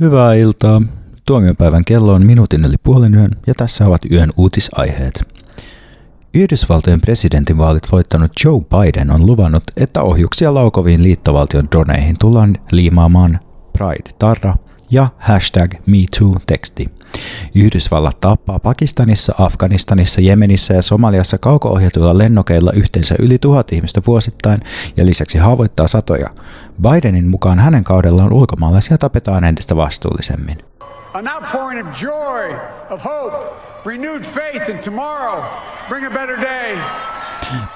Hyvää iltaa. Tuomiopäivän kello on minuutin yli puolen yön ja tässä ovat yön uutisaiheet. Yhdysvaltojen presidentinvaalit voittanut Joe Biden on luvannut, että ohjuksia laukoviin liittovaltion droneihin tullaan liimaamaan Pride-tarra ja hashtag MeToo-teksti. Yhdysvallat tappaa Pakistanissa, Afganistanissa, Jemenissä ja Somaliassa kauko-ohjatuilla lennokeilla yhteensä yli tuhat ihmistä vuosittain ja lisäksi haavoittaa satoja. Bidenin mukaan hänen kaudellaan ulkomaalaisia tapetaan entistä vastuullisemmin. An outpouring of joy, of hope, renewed faith in tomorrow. Bring a better day.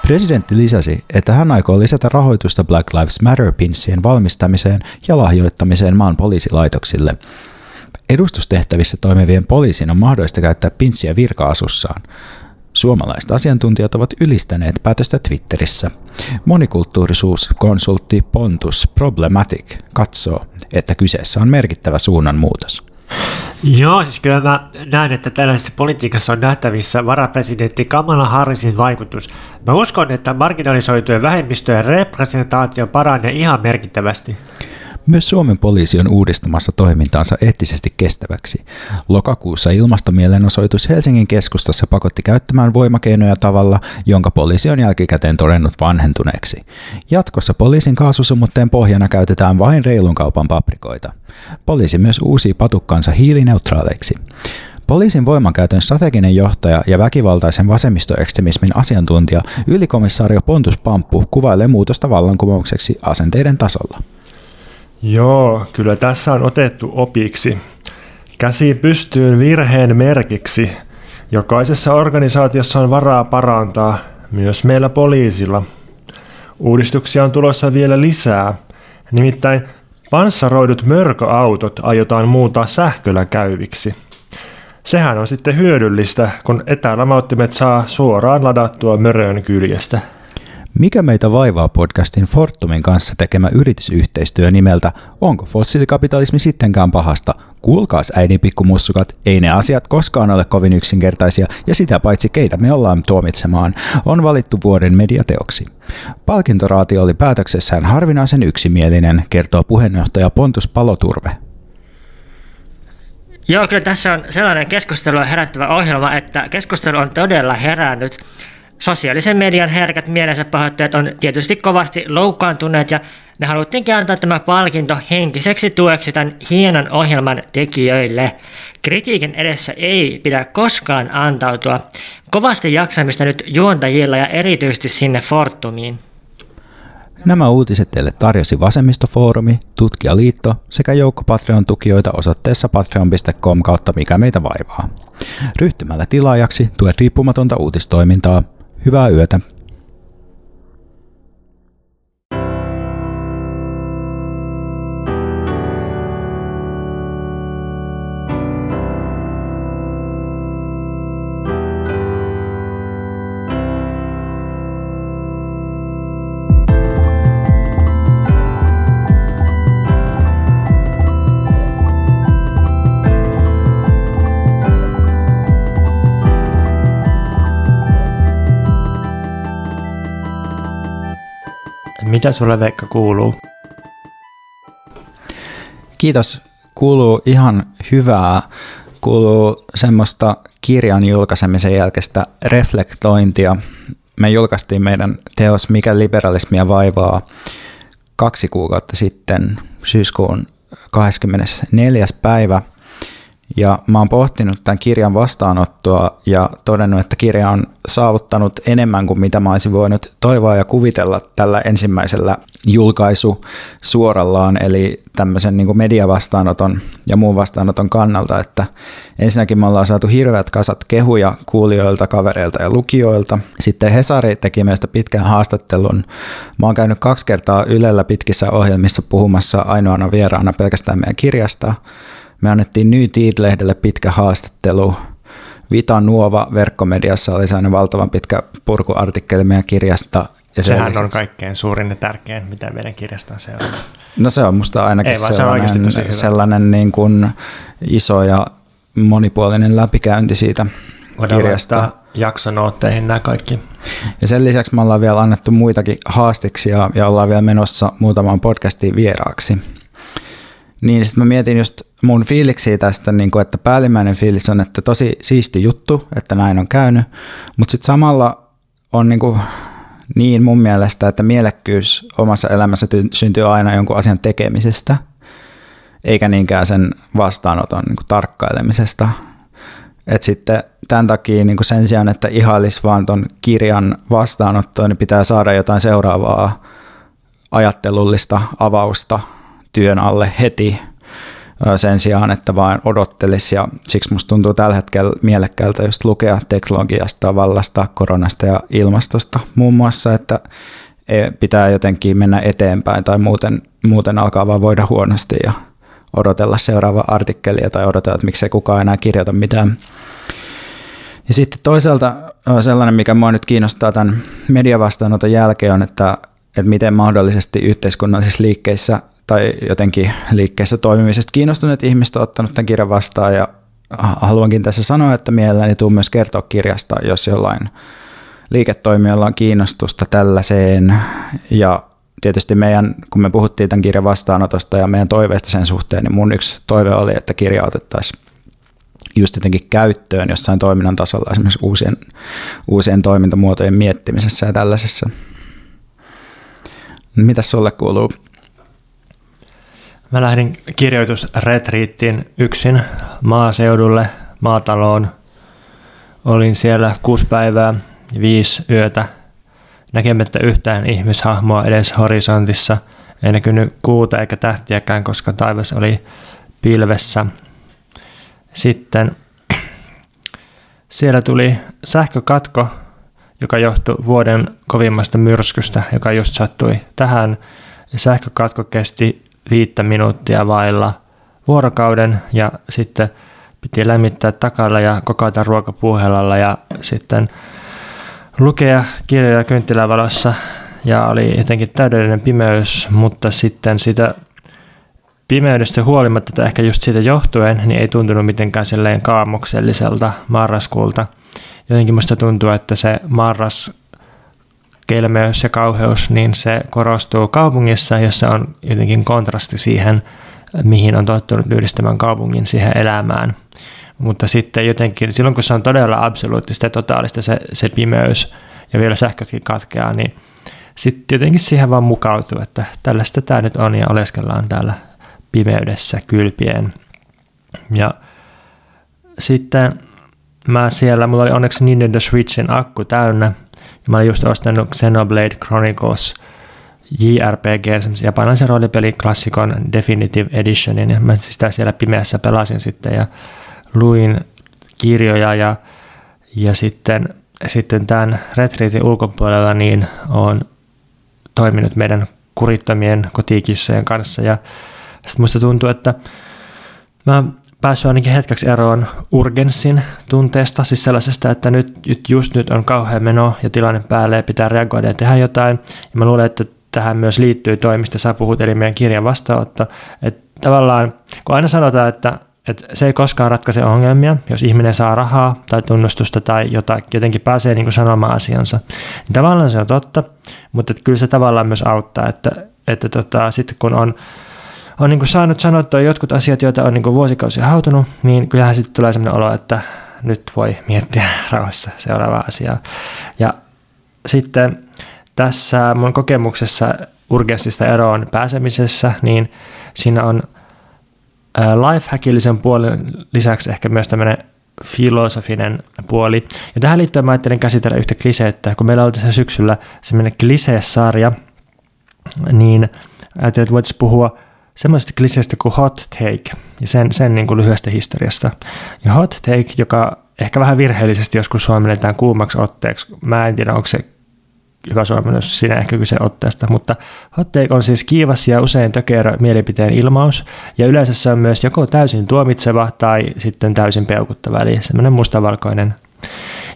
Presidentti lisäsi, että hän aikoo lisätä rahoitusta Black Lives Matter-pinssien valmistamiseen ja lahjoittamiseen maan poliisilaitoksille. Edustustehtävissä toimivien poliisin on mahdollista käyttää pinssiä virka-asussaan. Suomalaiset asiantuntijat ovat ylistäneet päätöstä Twitterissä. Monikulttuurisuus, konsultti Pontus Problematic katsoo, että kyseessä on merkittävä suunnanmuutos. Joo, siis kyllä mä näen, että tällaisessa politiikassa on nähtävissä varapresidentti Kamala Harrisin vaikutus. Mä uskon, että marginalisoitujen vähemmistöjen representaatio paranee ihan merkittävästi. Myös Suomen poliisi on uudistamassa toimintaansa eettisesti kestäväksi. Lokakuussa ilmastomielenosoitus Helsingin keskustassa pakotti käyttämään voimakeinoja tavalla, jonka poliisi on jälkikäteen todennut vanhentuneeksi. Jatkossa poliisin kaasusumutteen pohjana käytetään vain reilun kaupan paprikoita. Poliisi myös uusii patukkansa hiilineutraaleiksi. Poliisin voimankäytön strateginen johtaja ja väkivaltaisen vasemmistoekstremismin asiantuntija ylikomissaario Pontus Pamppu kuvailee muutosta vallankumoukseksi asenteiden tasolla. Joo, kyllä tässä on otettu opiksi. Käsi pystyyn virheen merkiksi. Jokaisessa organisaatiossa on varaa parantaa, myös meillä poliisilla. Uudistuksia on tulossa vielä lisää. Nimittäin panssaroidut mörköautot aiotaan muuntaa sähköllä käyviksi. Sehän on sitten hyödyllistä, kun etälamauttimet saa suoraan ladattua mörön kyljestä. Mikä meitä vaivaa podcastin Fortumin kanssa tekemä yritysyhteistyö nimeltä Onko fossiilikapitalismi sittenkään pahasta? Kuulkaas äidin pikkumussukat, ei ne asiat koskaan ole kovin yksinkertaisia ja sitä paitsi keitä me ollaan tuomitsemaan, on valittu vuoden mediateoksi. Palkintoraatio oli päätöksessään harvinaisen yksimielinen, kertoo puheenjohtaja Pontus Paloturve. Joo, kyllä tässä on sellainen keskustelua herättävä ohjelma, että keskustelu on todella herännyt sosiaalisen median herkät mielensä pahoittajat on tietysti kovasti loukkaantuneet ja me haluttiin antaa tämä palkinto henkiseksi tueksi tämän hienon ohjelman tekijöille. Kritiikin edessä ei pidä koskaan antautua. Kovasti jaksamista nyt juontajilla ja erityisesti sinne Fortumiin. Nämä uutiset teille tarjosi Vasemmistofoorumi, Tutkijaliitto sekä joukko Patreon-tukijoita osoitteessa patreon.com kautta mikä meitä vaivaa. Ryhtymällä tilaajaksi tuet riippumatonta uutistoimintaa Hyvää yötä. Mitä sulle Veikka kuuluu? Kiitos. Kuuluu ihan hyvää. Kuuluu semmoista kirjan julkaisemisen jälkeistä reflektointia. Me julkaistiin meidän teos Mikä liberalismia vaivaa kaksi kuukautta sitten syyskuun 24. päivä – ja mä oon pohtinut tämän kirjan vastaanottoa ja todennut, että kirja on saavuttanut enemmän kuin mitä mä olisin voinut toivoa ja kuvitella tällä ensimmäisellä julkaisu suorallaan, eli tämmöisen niin mediavastaanoton ja muun vastaanoton kannalta, että ensinnäkin me ollaan saatu hirveät kasat kehuja kuulijoilta, kavereilta ja lukijoilta. Sitten Hesari teki meistä pitkän haastattelun. Mä oon käynyt kaksi kertaa Ylellä pitkissä ohjelmissa puhumassa ainoana vieraana pelkästään meidän kirjasta. Me annettiin New Teed-lehdelle pitkä haastattelu. Vita Nuova verkkomediassa oli sellainen valtavan pitkä purkuartikkeli meidän kirjasta. Ja Sehän lisäksi... on kaikkein suurin ja tärkein, mitä meidän kirjasta on seuraa. No se on musta ainakin Ei, sellainen, se sellainen niin kuin iso ja monipuolinen läpikäynti siitä Voidaan kirjasta. jaksonootteihin nämä kaikki. Ja sen lisäksi me ollaan vielä annettu muitakin haastiksia ja ollaan vielä menossa muutamaan podcastiin vieraaksi. Niin sitten mä mietin just mun fiiliksiä tästä, niin kuin, että päällimmäinen fiilis on, että tosi siisti juttu, että näin on käynyt, mutta sitten samalla on niin, kuin niin mun mielestä, että mielekkyys omassa elämässä syntyy aina jonkun asian tekemisestä, eikä niinkään sen vastaanoton niin kuin tarkkailemisesta. Et sitten tämän takia niin sen sijaan, että ihailisi vaan ton kirjan vastaanottoon, niin pitää saada jotain seuraavaa ajattelullista avausta työn alle heti sen sijaan, että vain odottelisi. Ja siksi musta tuntuu tällä hetkellä mielekkäältä just lukea teknologiasta, vallasta, koronasta ja ilmastosta muun muassa, että e, pitää jotenkin mennä eteenpäin tai muuten, muuten alkaa vaan voida huonosti ja odotella seuraava artikkelia tai odotella, että miksei kukaan enää kirjoita mitään. Ja sitten toisaalta sellainen, mikä mua nyt kiinnostaa tämän mediavastaanoton jälkeen on, että, että miten mahdollisesti yhteiskunnallisissa liikkeissä tai jotenkin liikkeessä toimimisesta kiinnostuneet ihmiset ovat ottanut tämän kirjan vastaan ja haluankin tässä sanoa, että mielelläni tuun myös kertoa kirjasta, jos jollain liiketoimijalla on kiinnostusta tällaiseen ja tietysti meidän, kun me puhuttiin tämän kirjan vastaanotosta ja meidän toiveista sen suhteen, niin mun yksi toive oli, että kirja otettaisiin just jotenkin käyttöön jossain toiminnan tasolla, esimerkiksi uusien, uusien toimintamuotojen miettimisessä ja tällaisessa. Mitä sulle kuuluu? Mä lähdin kirjoitusretriittiin yksin maaseudulle, maataloon. Olin siellä kuusi päivää, viisi yötä, näkemättä yhtään ihmishahmoa edes horisontissa. Ei näkynyt kuuta eikä tähtiäkään, koska taivas oli pilvessä. Sitten siellä tuli sähkökatko, joka johtui vuoden kovimmasta myrskystä, joka just sattui tähän. Sähkökatko kesti viittä minuuttia vailla vuorokauden ja sitten piti lämmittää takalla ja kokata ruokapuuhelalla ja sitten lukea kirjoja kynttilävalossa ja oli jotenkin täydellinen pimeys, mutta sitten sitä pimeydestä huolimatta tai ehkä just siitä johtuen, niin ei tuntunut mitenkään silleen kaamukselliselta marraskuulta. Jotenkin musta tuntuu, että se marras kelmeys ja kauheus, niin se korostuu kaupungissa, jossa on jotenkin kontrasti siihen, mihin on tottunut yhdistämään kaupungin siihen elämään. Mutta sitten jotenkin, silloin kun se on todella absoluuttista ja totaalista se, se pimeys ja vielä sähkötkin katkeaa, niin sitten jotenkin siihen vaan mukautuu, että tällaista tämä nyt on ja oleskellaan täällä pimeydessä kylpien. Ja sitten mä siellä, mulla oli onneksi Nintendo Switchin akku täynnä, Mä olin just ostanut Xenoblade Chronicles JRPG, japanilaisen roolipeli klassikon Definitive Editionin, mä sitä siellä pimeässä pelasin sitten ja luin kirjoja ja, ja sitten, sitten tämän retriitin ulkopuolella niin on toiminut meidän kurittomien kotikissojen kanssa. Ja sitten musta tuntuu, että mä päässyt ainakin hetkeksi eroon urgenssin tunteesta, siis sellaisesta, että nyt, just nyt on kauhean meno ja tilanne päälle ja pitää reagoida ja tehdä jotain. Ja mä luulen, että tähän myös liittyy toimista sä puhut, eli meidän kirjan vastaanotto. Että tavallaan, kun aina sanotaan, että, että se ei koskaan ratkaise ongelmia, jos ihminen saa rahaa tai tunnustusta tai jotain, jotenkin pääsee niin kuin sanomaan asiansa. Niin tavallaan se on totta, mutta että kyllä se tavallaan myös auttaa, että, että tota, sitten kun on on niin kuin saanut sanottua jotkut asiat, joita on niin kuin vuosikausia hautunut, niin kyllähän sitten tulee sellainen olo, että nyt voi miettiä rauhassa seuraavaa asiaa. Ja sitten tässä mun kokemuksessa urgenssista eroon pääsemisessä, niin siinä on lifehackillisen puolen lisäksi ehkä myös tämmöinen filosofinen puoli. Ja tähän liittyen mä ajattelin käsitellä yhtä kliseettä. Kun meillä oli tässä syksyllä semmoinen klisee-sarja, niin ajattelin, että voitaisiin puhua semmoisesta kliseestä kuin hot take ja sen, sen niin kuin lyhyestä historiasta. Ja hot take, joka ehkä vähän virheellisesti joskus suomennetaan kuumaksi otteeksi. Mä en tiedä, onko se hyvä suomennus siinä ehkä kyse otteesta, mutta hot take on siis kiivas ja usein tökerö mielipiteen ilmaus, ja yleensä se on myös joko täysin tuomitseva tai sitten täysin peukuttava, eli semmoinen mustavalkoinen.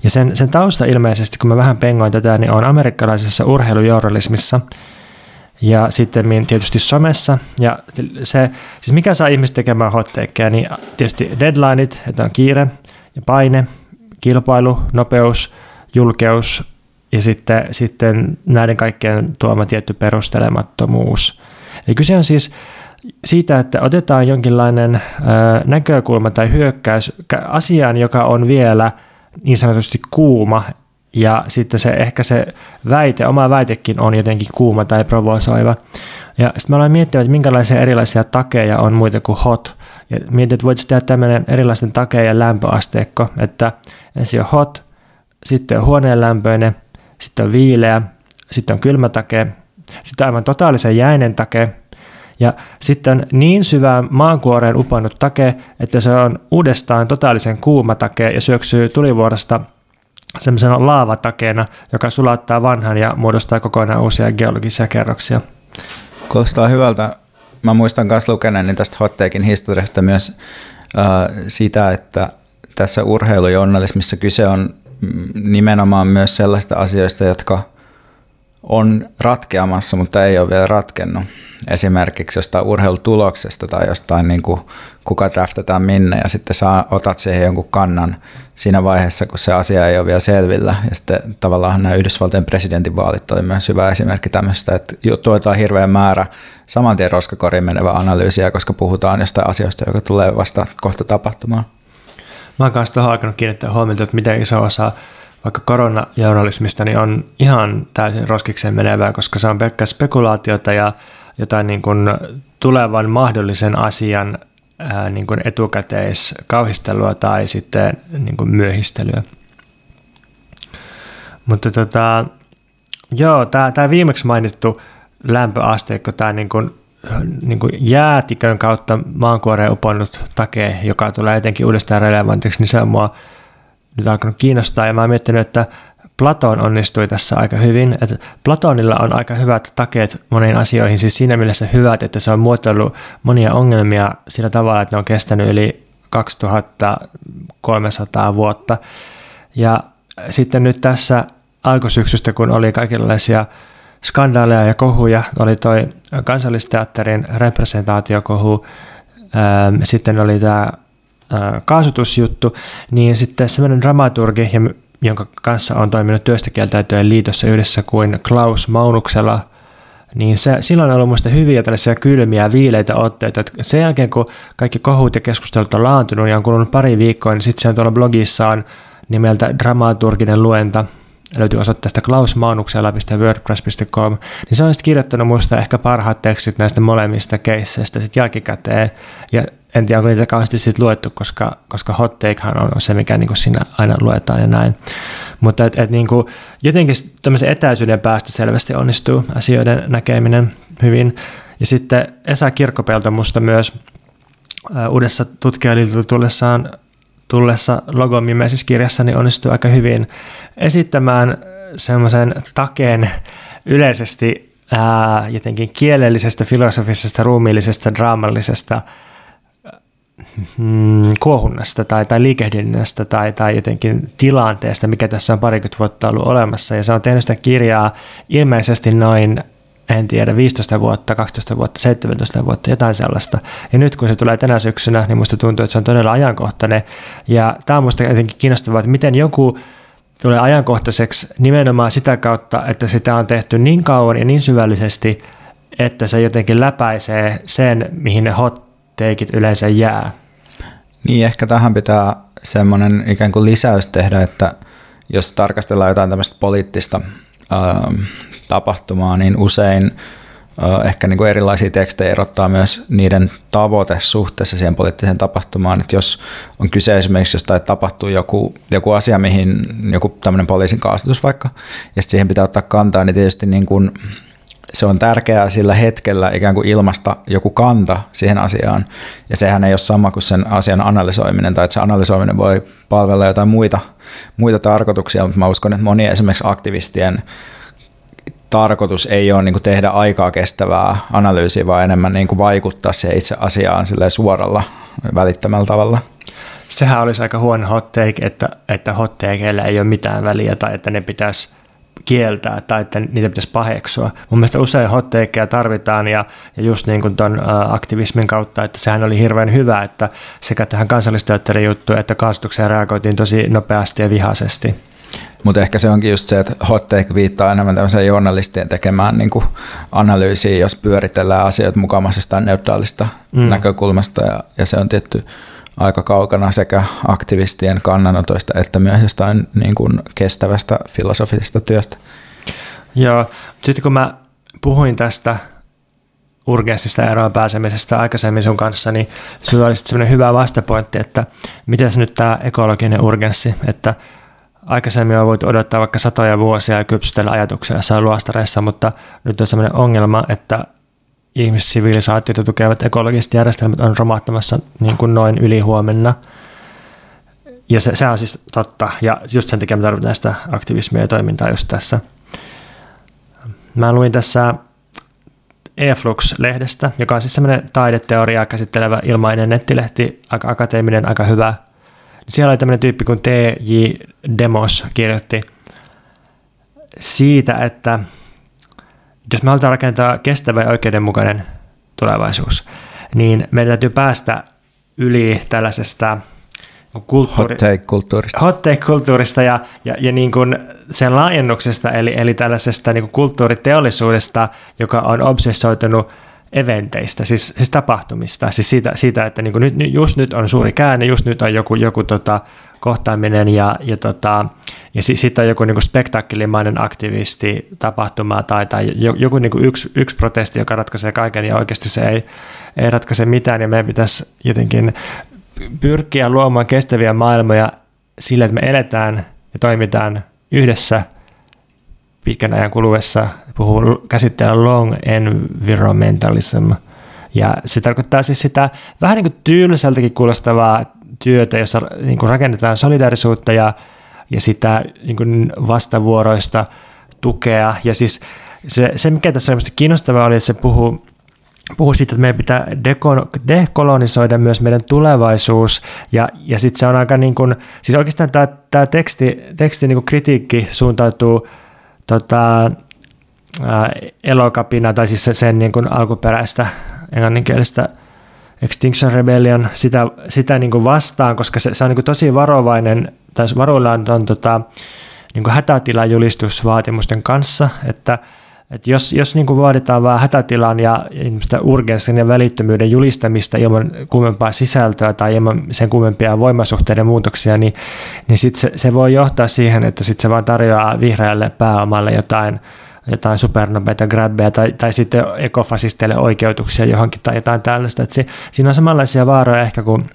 Ja sen, sen tausta ilmeisesti, kun mä vähän pengoin tätä, niin on amerikkalaisessa urheilujournalismissa, ja sitten tietysti somessa. Ja se, siis mikä saa ihmiset tekemään hotteikkeja, niin tietysti deadlineit, että on kiire ja paine, kilpailu, nopeus, julkeus ja sitten, sitten näiden kaikkien tuoma tietty perustelemattomuus. Eli kyse on siis siitä, että otetaan jonkinlainen näkökulma tai hyökkäys asiaan, joka on vielä niin sanotusti kuuma, ja sitten se ehkä se väite, oma väitekin on jotenkin kuuma tai provosoiva. Ja sitten mä aloin miettiä, että minkälaisia erilaisia takeja on muita kuin hot. Ja mietin, että voitaisiin tehdä tämmöinen erilaisten takeja lämpöasteikko, että ensin on hot, sitten on huoneen lämpöinen, sitten on viileä, sitten on kylmä take, sitten on aivan totaalisen jäinen take, ja sitten niin syvään maankuoreen upannut take, että se on uudestaan totaalisen kuuma take ja syöksyy tulivuorosta semmoisena laavatakeena, joka sulattaa vanhan ja muodostaa kokonaan uusia geologisia kerroksia. Kuulostaa hyvältä. Mä muistan myös lukeneeni tästä Hotteikin historiasta myös äh, sitä, että tässä urheilujournalismissa kyse on nimenomaan myös sellaista asioista, jotka on ratkeamassa, mutta ei ole vielä ratkennut. Esimerkiksi jostain urheilutuloksesta tai jostain, niin kuin, kuka draftetaan minne, ja sitten saa, otat siihen jonkun kannan siinä vaiheessa, kun se asia ei ole vielä selvillä. Ja sitten tavallaan nämä Yhdysvaltojen presidentinvaalit oli myös hyvä esimerkki tämmöistä, että tuetaan hirveän määrä saman tien roskakoriin menevä analyysiä, koska puhutaan jostain asioista, joka tulee vasta kohta tapahtumaan. Mä oon kanssa tuohon alkanut kiinnittää huomiota, että miten iso osa vaikka koronajournalismista niin on ihan täysin roskikseen menevää, koska se on pelkkää spekulaatiota ja jotain niin kuin tulevan mahdollisen asian ää, niin kuin etukäteiskauhistelua tai sitten niin kuin myöhistelyä. Mutta tota, joo, tämä, tämä viimeksi mainittu lämpöasteikko, tämä niin kuin, niin kuin jäätikön kautta maankuoreen uponnut take, joka tulee jotenkin uudestaan relevantiksi, niin se on mua nyt alkanut kiinnostaa ja mä oon miettinyt, että Platon onnistui tässä aika hyvin. Että Platonilla on aika hyvät takeet moniin asioihin, siis siinä mielessä hyvät, että se on muotoillut monia ongelmia sillä tavalla, että ne on kestänyt yli 2300 vuotta. Ja sitten nyt tässä alkusyksystä, kun oli kaikenlaisia skandaaleja ja kohuja, oli toi kansallisteatterin representaatiokohu, sitten oli tämä kaasutusjuttu, niin sitten semmoinen dramaturgi, jonka kanssa on toiminut työstäkieltäytyjen liitossa yhdessä kuin Klaus Maunuksella, niin se, silloin on ollut minusta hyviä tällaisia kylmiä, viileitä otteita. Että sen jälkeen, kun kaikki kohut ja keskustelut on laantunut ja on kulunut pari viikkoa, niin sitten se on tuolla blogissaan nimeltä dramaturginen luenta, löytyy osoitteesta klausmaunuksella.wordpress.com, niin se on sitten kirjoittanut minusta ehkä parhaat tekstit näistä molemmista keisseistä sitten jälkikäteen. Ja en tiedä, onko niitä kauheasti sitten luettu, koska, koska hot takehan on se, mikä niin siinä aina luetaan ja näin. Mutta et, et niin kuin, jotenkin tämmöisen etäisyyden päästä selvästi onnistuu asioiden näkeminen hyvin. Ja sitten Esa Kirkkopelto musta myös uudessa tutkijaliitolta tullessaan tullessa logomimeisessä kirjassa niin onnistuu aika hyvin esittämään semmoisen takeen yleisesti ää, jotenkin kielellisestä, filosofisesta, ruumiillisesta, draamallisesta mm, kuohunnasta tai, tai liikehdinnästä tai, tai jotenkin tilanteesta, mikä tässä on parikymmentä vuotta ollut olemassa. Ja se on tehnyt sitä kirjaa ilmeisesti noin en tiedä, 15 vuotta, 12 vuotta, 17 vuotta, jotain sellaista. Ja nyt kun se tulee tänä syksynä, niin musta tuntuu, että se on todella ajankohtainen. Ja tämä on musta jotenkin kiinnostavaa, että miten joku tulee ajankohtaiseksi nimenomaan sitä kautta, että sitä on tehty niin kauan ja niin syvällisesti, että se jotenkin läpäisee sen, mihin ne hot takeit yleensä jää. Niin, ehkä tähän pitää semmoinen ikään kuin lisäys tehdä, että jos tarkastellaan jotain tämmöistä poliittista tapahtumaa, niin usein ehkä niin kuin erilaisia tekstejä erottaa myös niiden tavoite suhteessa siihen poliittiseen tapahtumaan. Että jos on kyse esimerkiksi jostain, että tapahtuu joku, joku asia, mihin joku tämmöinen poliisin kaastutus vaikka, ja sitten siihen pitää ottaa kantaa, niin tietysti niin kuin se on tärkeää sillä hetkellä ikään kuin ilmasta joku kanta siihen asiaan. Ja sehän ei ole sama kuin sen asian analysoiminen, tai että se analysoiminen voi palvella jotain muita, muita tarkoituksia, mutta mä uskon, että moni esimerkiksi aktivistien tarkoitus ei ole niin kuin tehdä aikaa kestävää analyysiä, vaan enemmän niin kuin vaikuttaa siihen itse asiaan suoralla, välittömällä tavalla. Sehän olisi aika huono hot take, että, että hot takeilla ei ole mitään väliä tai että ne pitäisi kieltää tai että niitä pitäisi paheksua. Mun mielestä usein hot tarvitaan ja, ja just niin kuin ton aktivismin kautta, että sehän oli hirveän hyvä, että sekä tähän kansallisteatterin juttuun että kaasutukseen reagoitiin tosi nopeasti ja vihaisesti. Mutta ehkä se onkin just se, että hot take viittaa enemmän tämmöiseen journalistien tekemään niin kuin analyysiin, jos pyöritellään asioita mukamasesta neutraalista mm. näkökulmasta ja, ja se on tietty aika kaukana sekä aktivistien kannanotoista että myös jostain niin kuin kestävästä filosofisesta työstä. Joo, sitten kun mä puhuin tästä urgenssista eroon pääsemisestä aikaisemmin sun kanssa, niin sulla oli sitten hyvä vastapointti, että miten se nyt tämä ekologinen urgenssi, että aikaisemmin on voitu odottaa vaikka satoja vuosia ja kypsytellä ajatuksia jossain luostareissa, mutta nyt on sellainen ongelma, että ihmissivilisaatiota tukevat ekologiset järjestelmät on romahtamassa niin kuin noin yli huomenna. Ja se, se on siis totta, ja just sen takia me tarvitaan sitä aktivismia ja toimintaa just tässä. Mä luin tässä E-Flux-lehdestä, joka on siis semmoinen taideteoriaa käsittelevä ilmainen nettilehti, aika akateeminen, aika hyvä. Siellä oli tämmöinen tyyppi kuin T.J. Demos kirjoitti siitä, että jos me halutaan rakentaa kestävä ja oikeudenmukainen tulevaisuus, niin meidän täytyy päästä yli tällaisesta kulttuuri, hot take-kulttuurista, hot take-kulttuurista ja, ja, ja niin kuin sen laajennuksesta, eli, eli tällaisesta niin kuin kulttuuriteollisuudesta, joka on obsessoitunut eventeistä, siis, siis tapahtumista, siis siitä, siitä että niin nyt, just nyt on suuri käänne, just nyt on joku, joku tota, kohtaaminen ja, ja, tota, ja sitten sit on joku niin kuin spektaakkelimainen aktivisti tapahtuma tai, tai joku niin yksi, yksi protesti, joka ratkaisee kaiken ja oikeasti se ei, ei ratkaise mitään ja meidän pitäisi jotenkin pyrkiä luomaan kestäviä maailmoja sillä, että me eletään ja toimitaan yhdessä pitkän ajan kuluessa. Puhuu käsitteellä long environmentalism. Ja se tarkoittaa siis sitä vähän niin kuin tylsältäkin kuulostavaa työtä, jossa niin kuin rakennetaan solidaarisuutta ja, ja sitä niin kuin vastavuoroista tukea. Ja siis se, se mikä tässä on kiinnostavaa oli, että se puhuu puhuu siitä, että meidän pitää dekolonisoida myös meidän tulevaisuus, ja, ja sitten se on aika niin kuin, siis oikeastaan tämä, teksti, teksti niin kuin kritiikki suuntautuu tota, elokapina, tai siis sen niin kuin alkuperäistä englanninkielistä Extinction Rebellion, sitä, sitä niin kuin vastaan, koska se, se on niin kuin tosi varovainen, tai varoillaan on tota, niin kuin hätätilajulistusvaatimusten kanssa, että et jos jos niin kuin vaaditaan vain hätätilan ja urgenssin ja välittömyyden julistamista ilman kummempaa sisältöä tai ilman sen kummempia voimasuhteiden muutoksia, niin, niin sit se, se voi johtaa siihen, että sit se vaan tarjoaa vihreälle pääomalle jotain, jotain supernopeita grabbeja tai, tai sitten ekofasisteille oikeutuksia johonkin tai jotain tällaista. Et se, siinä on samanlaisia vaaroja ehkä kuin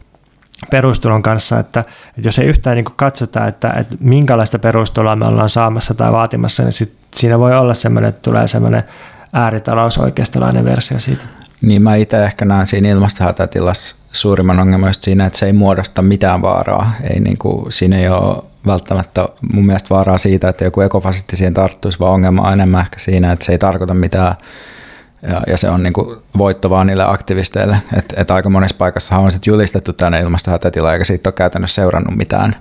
perustulon kanssa, että, että jos ei yhtään niin katsota, että, että minkälaista perustuloa me ollaan saamassa tai vaatimassa, niin sit siinä voi olla semmoinen, että tulee semmoinen ääritalous oikeistolainen versio siitä. Niin mä itse ehkä näen siinä ilmastohätätilassa suurimman ongelman just siinä, että se ei muodosta mitään vaaraa. Ei niin kuin, siinä ei ole välttämättä mun mielestä vaaraa siitä, että joku ekofasisti siihen tarttuisi, vaan ongelma on enemmän ehkä siinä, että se ei tarkoita mitään ja, ja se on niin kuin voittavaa niille aktivisteille. Että et aika monessa paikassa on sit julistettu tänne ilmastohätätila, eikä siitä ole käytännössä seurannut mitään.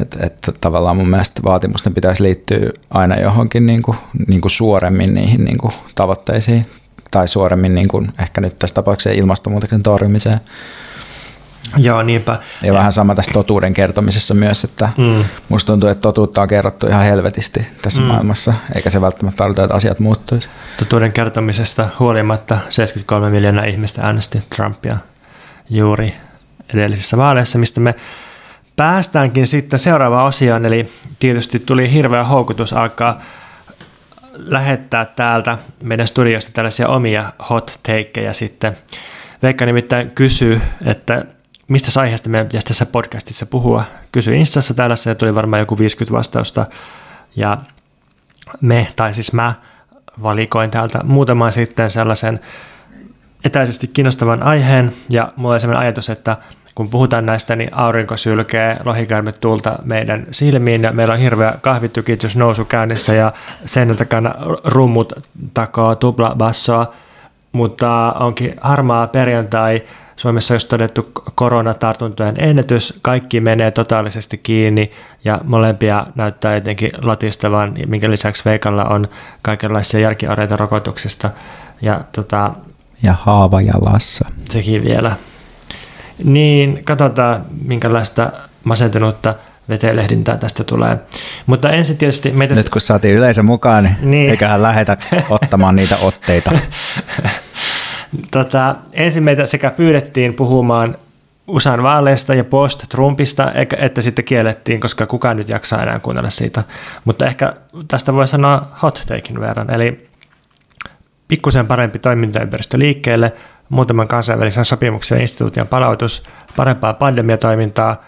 Että et tavallaan mun mielestä vaatimusten pitäisi liittyä aina johonkin niin kuin, niin kuin suoremmin niihin niin kuin tavoitteisiin, tai suoremmin niin kuin, ehkä nyt tässä tapauksessa ilmastonmuutoksen torjumiseen. Joo, niinpä. Ja vähän sama tässä totuuden kertomisessa myös, että mm. musta tuntuu, että totuutta on kerrottu ihan helvetisti tässä mm. maailmassa, eikä se välttämättä tarkoita, että asiat muuttuisi. Totuuden kertomisesta huolimatta 73 miljoonaa ihmistä äänesti Trumpia juuri edellisissä vaaleissa, mistä me päästäänkin sitten seuraavaan osioon, eli tietysti tuli hirveä houkutus alkaa lähettää täältä meidän studiosta tällaisia omia hot takeja sitten. Veikka nimittäin kysyy, että mistä aiheesta meidän pitäisi tässä podcastissa puhua. Kysyin Instassa tällaisen ja tuli varmaan joku 50 vastausta. Ja me, tai siis mä, valikoin täältä muutaman sitten sellaisen etäisesti kiinnostavan aiheen. Ja mulla oli sellainen ajatus, että kun puhutaan näistä, niin aurinko sylkee lohikärmet tulta meidän silmiin ja meillä on hirveä kahvitykitys nousu käynnissä ja sen takana rummut takaa tupla bassoa, mutta onkin harmaa perjantai, Suomessa on todettu koronatartuntojen ennätys, kaikki menee totaalisesti kiinni ja molempia näyttää jotenkin latistavan, minkä lisäksi Veikalla on kaikenlaisia järkiareita rokotuksista. Ja, tota, ja haava jalassa. Sekin vielä. Niin, katsotaan minkälaista masentunutta vetelehdintää tästä tulee. Mutta ensin tietysti meitä... Nyt kun saatiin yleisö mukaan, niin, niin. eiköhän lähetä ottamaan niitä otteita. tota, ensin meitä sekä pyydettiin puhumaan USAn vaaleista ja post-Trumpista, että sitten kiellettiin, koska kukaan nyt jaksaa enää kuunnella siitä. Mutta ehkä tästä voi sanoa hot takein verran, eli pikkusen parempi toimintaympäristö liikkeelle, muutaman kansainvälisen sopimuksen instituution palautus, parempaa pandemiatoimintaa,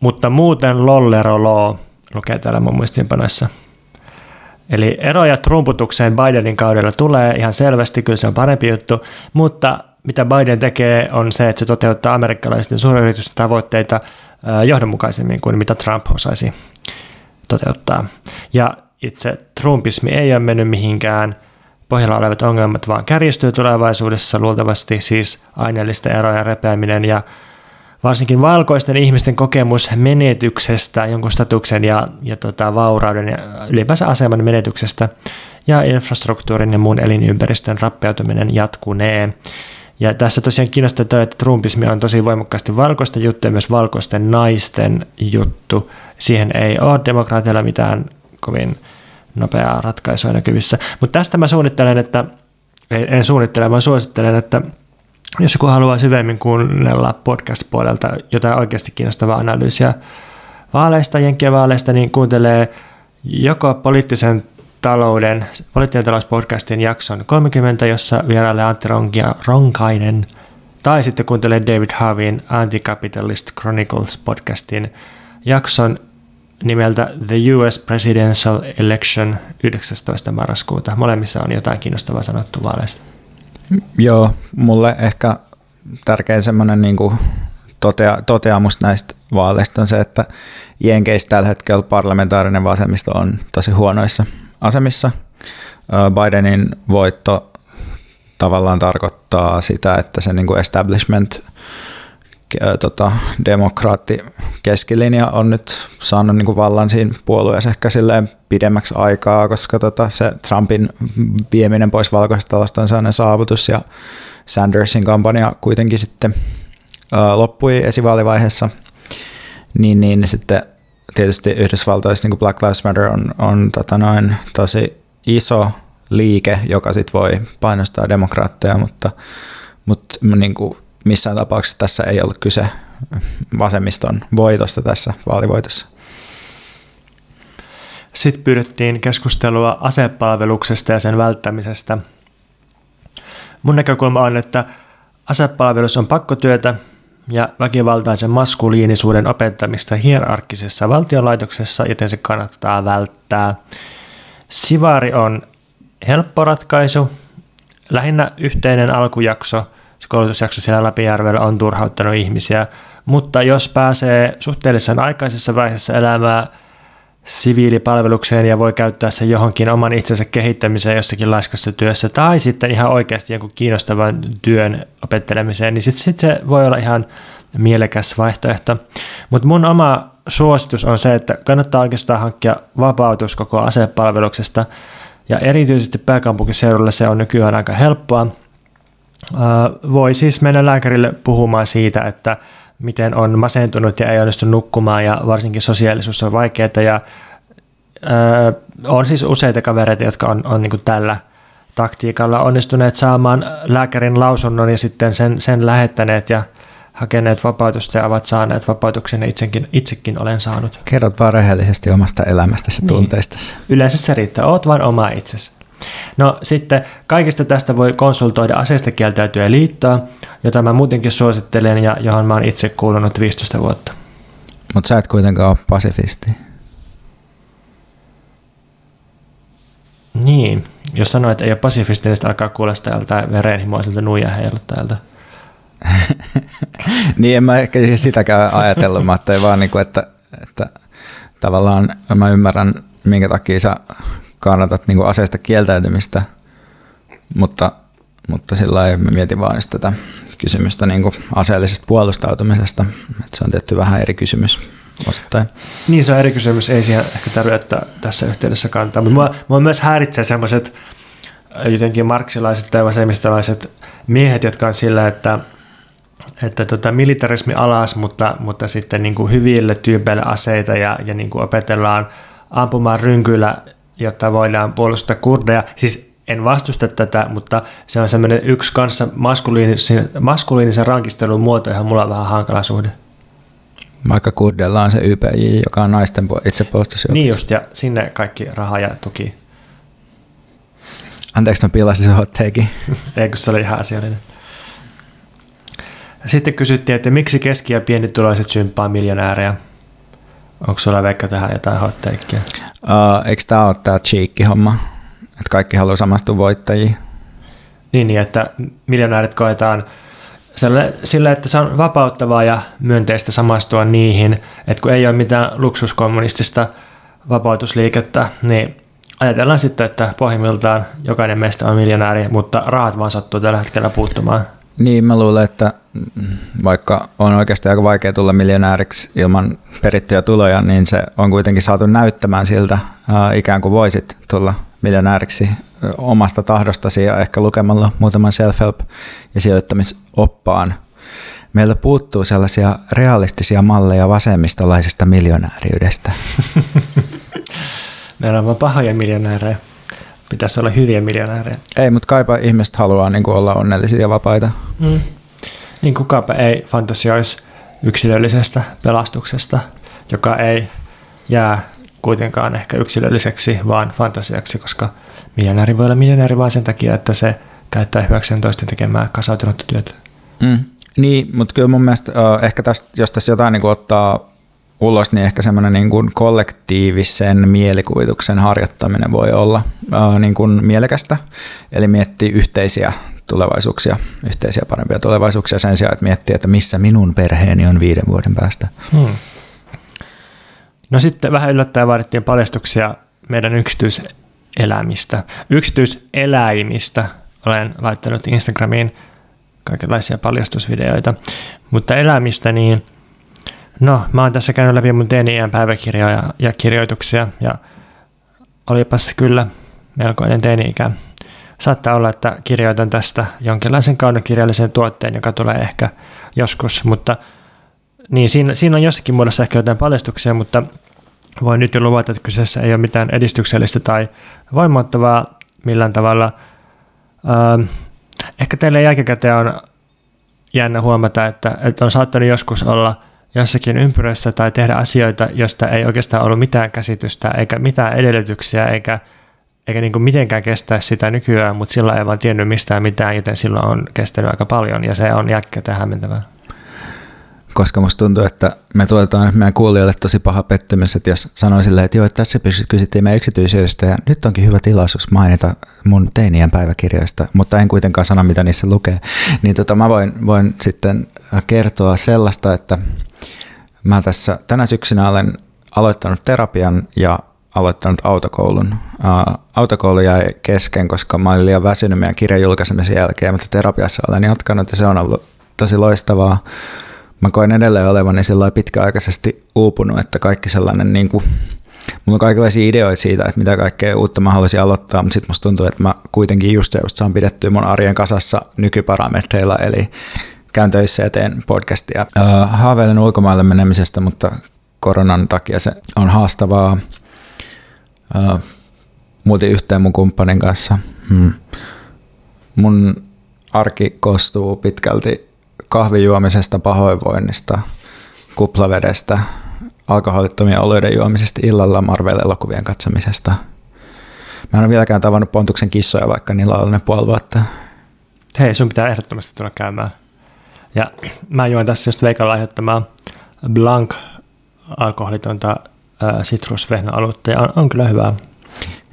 mutta muuten lollerolo lukee täällä mun muistiinpanoissa. Eli eroja trumputukseen Bidenin kaudella tulee ihan selvästi, kyllä se on parempi juttu, mutta mitä Biden tekee on se, että se toteuttaa amerikkalaisten suuryritysten tavoitteita johdonmukaisemmin kuin mitä Trump osaisi toteuttaa. Ja itse Trumpismi ei ole mennyt mihinkään – pohjalla olevat ongelmat vaan kärjistyy tulevaisuudessa luultavasti, siis aineellisten erojen repeäminen ja varsinkin valkoisten ihmisten kokemus menetyksestä, jonkun statuksen ja, ja tota, vaurauden ja ylipäänsä aseman menetyksestä ja infrastruktuurin ja muun elinympäristön rappeutuminen jatkunee. Ja tässä tosiaan kiinnostaa että trumpismi on tosi voimakkaasti valkoisten juttu ja myös valkoisten naisten juttu. Siihen ei ole demokraateilla mitään kovin nopeaa ratkaisua näkyvissä. Mutta tästä mä suunnittelen, että en suunnittele, vaan suosittelen, että jos joku haluaa syvemmin kuunnella podcast-puolelta jotain oikeasti kiinnostavaa analyysiä vaaleista, jenkkien vaaleista, niin kuuntelee joko poliittisen talouden, poliittinen talouspodcastin jakson 30, jossa vierailee Antti Ronkia, Ronkainen, tai sitten kuuntelee David Harvin Anti-Capitalist Chronicles podcastin jakson nimeltä The US Presidential Election 19. marraskuuta. Molemmissa on jotain kiinnostavaa sanottu vaaleista. Joo, mulle ehkä tärkein semmoinen niin totea, toteamus näistä vaaleista on se, että Jenkeissä tällä hetkellä parlamentaarinen vasemmisto on tosi huonoissa asemissa. Bidenin voitto tavallaan tarkoittaa sitä, että se niin kuin establishment tota, demokraatti keskilinja on nyt saanut niin kuin vallan siinä puolueessa ehkä pidemmäksi aikaa, koska tota, se Trumpin vieminen pois valkoisesta talosta on sellainen saavutus ja Sandersin kampanja kuitenkin sitten ää, loppui esivaalivaiheessa, niin, niin sitten tietysti Yhdysvaltoissa niin kuin Black Lives Matter on, on tota noin, tosi iso liike, joka sitten voi painostaa demokraatteja, mutta, mutta niin kuin missään tapauksessa tässä ei ollut kyse vasemmiston voitosta tässä vaalivoitossa. Sitten pyydettiin keskustelua asepalveluksesta ja sen välttämisestä. Mun näkökulma on, että asepalvelus on pakkotyötä ja väkivaltaisen maskuliinisuuden opettamista hierarkkisessa valtionlaitoksessa, joten se kannattaa välttää. Sivari on helppo ratkaisu, lähinnä yhteinen alkujakso – se koulutusjakso siellä Läpijärvellä on turhauttanut ihmisiä, mutta jos pääsee suhteellisen aikaisessa vaiheessa elämää siviilipalvelukseen ja voi käyttää se johonkin oman itsensä kehittämiseen jossakin laiskassa työssä tai sitten ihan oikeasti jonkun kiinnostavan työn opettelemiseen, niin sitten sit se voi olla ihan mielekäs vaihtoehto. Mutta mun oma suositus on se, että kannattaa oikeastaan hankkia vapautus koko asepalveluksesta. Ja erityisesti pääkaupunkiseudulla se on nykyään aika helppoa, voi siis mennä lääkärille puhumaan siitä, että miten on masentunut ja ei onnistu nukkumaan ja varsinkin sosiaalisuus on vaikeaa ja on siis useita kavereita, jotka on, on niin tällä taktiikalla onnistuneet saamaan lääkärin lausunnon ja sitten sen, sen lähettäneet ja hakeneet vapautusta ja ovat saaneet vapautuksen ja itsekin, itsekin olen saanut. Kerrot vaan rehellisesti omasta elämästäsi niin. tunteistasi. Yleensä se riittää, oot vain oma itsesi. No sitten kaikista tästä voi konsultoida aseista kieltäytyä liittoa, jota mä muutenkin suosittelen ja johon mä oon itse kuulunut 15 vuotta. Mutta sä et kuitenkaan ole pasifisti. Niin, jos sanoit, että ei ole pasifisti, niin alkaa kuulostaa joltain verenhimoiselta nuijaheiluttajalta. niin, en mä ehkä sitäkään ajatellut, mä vaan, niin kuin, että, että tavallaan mä ymmärrän, minkä takia sä kannatat niin aseista kieltäytymistä, mutta, mutta sillä ei mietin vaan tätä kysymystä niin aseellisesta puolustautumisesta. Että se on tietty vähän eri kysymys osittain. Niin se on eri kysymys, ei siihen ehkä tarvitse tässä yhteydessä kantaa. Mutta mua, mua myös häiritsee sellaiset jotenkin marksilaiset tai vasemmistolaiset miehet, jotka on sillä, että että tota, militarismi alas, mutta, mutta sitten niin kuin hyville tyypeille aseita ja, ja niin kuin opetellaan ampumaan rynkyillä, jotta voidaan puolustaa kurdeja. Siis en vastusta tätä, mutta se on semmoinen yksi kanssa maskuliinisen, maskuliinisen rankistelun muoto, johon mulla on vähän hankala suhde. Vaikka kurdella on se YPJ, joka on naisten itsepuolustusjoukko. Niin just, ja sinne kaikki raha ja tuki. Anteeksi, mä pilasin se hot. Ei, kun se oli ihan asiallinen. Sitten kysyttiin, että miksi keski- ja pienituloiset symppaa miljonäärejä? Onko sulla Veikka tähän jotain hot takeja? Uh, eikö tämä ole tämä cheekki-homma? Että kaikki haluaa samastua voittajiin? Niin, niin, että miljonäärit koetaan sillä, että se on vapauttavaa ja myönteistä samastua niihin, että kun ei ole mitään luksuskommunistista vapautusliikettä, niin ajatellaan sitten, että pohjimmiltaan jokainen meistä on miljonääri, mutta rahat vaan sattuu tällä hetkellä puuttumaan. Niin, mä luulen, että vaikka on oikeasti aika vaikea tulla miljonääriksi ilman perittyjä tuloja, niin se on kuitenkin saatu näyttämään siltä, ikään kuin voisit tulla miljonääriksi omasta tahdostasi ja ehkä lukemalla muutaman self-help- ja sijoittamisoppaan. Meillä puuttuu sellaisia realistisia malleja vasemmistolaisesta miljonääriydestä. Meillä on pahoja miljonäärejä. Pitäisi olla hyviä miljonäärejä. Ei, mutta kaipa ihmiset haluaa niin kuin olla onnellisia ja vapaita. Mm. Niin kukapa ei fantasioisi yksilöllisestä pelastuksesta, joka ei jää kuitenkaan ehkä yksilölliseksi, vaan fantasiaksi, koska miljonääri voi olla miljonääri vain sen takia, että se käyttää hyväkseen toisten tekemää kasautunutta työtä. Mm. Niin, mutta kyllä mun mielestä äh, ehkä tästä, jos tässä jotain niin ottaa ulos, niin ehkä semmoinen niin kuin kollektiivisen mielikuvituksen harjoittaminen voi olla äh, niin kuin mielekästä, eli miettii yhteisiä tulevaisuuksia, yhteisiä parempia tulevaisuuksia sen sijaan, että miettii, että missä minun perheeni on viiden vuoden päästä. Hmm. No sitten vähän yllättäen vaadittiin paljastuksia meidän yksityiselämistä. Yksityiseläimistä olen laittanut Instagramiin kaikenlaisia paljastusvideoita, mutta elämistä niin No, mä oon tässä käynyt läpi mun teini päiväkirjoja ja kirjoituksia ja olipas kyllä melkoinen teini-ikä. Saattaa olla, että kirjoitan tästä jonkinlaisen kaunokirjallisen tuotteen, joka tulee ehkä joskus, mutta niin, siinä, siinä on jossakin muodossa ehkä jotain paljastuksia, mutta voin nyt jo luvata, että kyseessä ei ole mitään edistyksellistä tai voimattavaa millään tavalla. Ähm, ehkä teille jälkikäteen on jännä huomata, että, että on saattanut joskus olla jossakin ympyrässä tai tehdä asioita, josta ei oikeastaan ollut mitään käsitystä eikä mitään edellytyksiä eikä, eikä niin kuin mitenkään kestää sitä nykyään, mutta sillä ei vaan tiennyt mistään mitään, joten silloin on kestänyt aika paljon ja se on jälkikäteen hämmentävää koska musta tuntuu, että me tuotetaan meidän kuulijoille tosi paha pettymys, että jos sanoin silleen, että joo, että tässä kysyttiin meidän yksityisyydestä ja nyt onkin hyvä tilaisuus mainita mun teinien päiväkirjoista, mutta en kuitenkaan sano, mitä niissä lukee, niin tota, mä voin, voin sitten kertoa sellaista, että mä tässä tänä syksynä olen aloittanut terapian ja aloittanut autokoulun. Uh, autokoulu jäi kesken, koska mä olin liian väsynyt meidän kirjan julkaisemisen jälkeen, mutta terapiassa olen jatkanut ja se on ollut tosi loistavaa mä koen edelleen olevani sillä pitkäaikaisesti uupunut, että kaikki sellainen niin kuin, mulla on kaikenlaisia ideoita siitä, että mitä kaikkea uutta mä haluaisin aloittaa, mutta sitten musta tuntuu, että mä kuitenkin just, just saan pidettyä mun arjen kasassa nykyparametreilla, eli käyn töissä ja teen podcastia. Haaveilen ulkomaille menemisestä, mutta koronan takia se on haastavaa. Muutin yhteen mun kumppanin kanssa. Hmm. Mun arki koostuu pitkälti kahvijuomisesta, pahoinvoinnista, kuplavedestä, alkoholittomien oluiden juomisesta illalla, Marvel-elokuvien katsomisesta. Mä en ole vieläkään tavannut Pontuksen kissoja, vaikka niillä on ne puoli vuotta. Hei, sun pitää ehdottomasti tulla käymään. Ja mä juon tässä just Veikalla aiheuttamaa Blanc alkoholitonta sitrusvehnä-alutta ja on, on kyllä hyvää.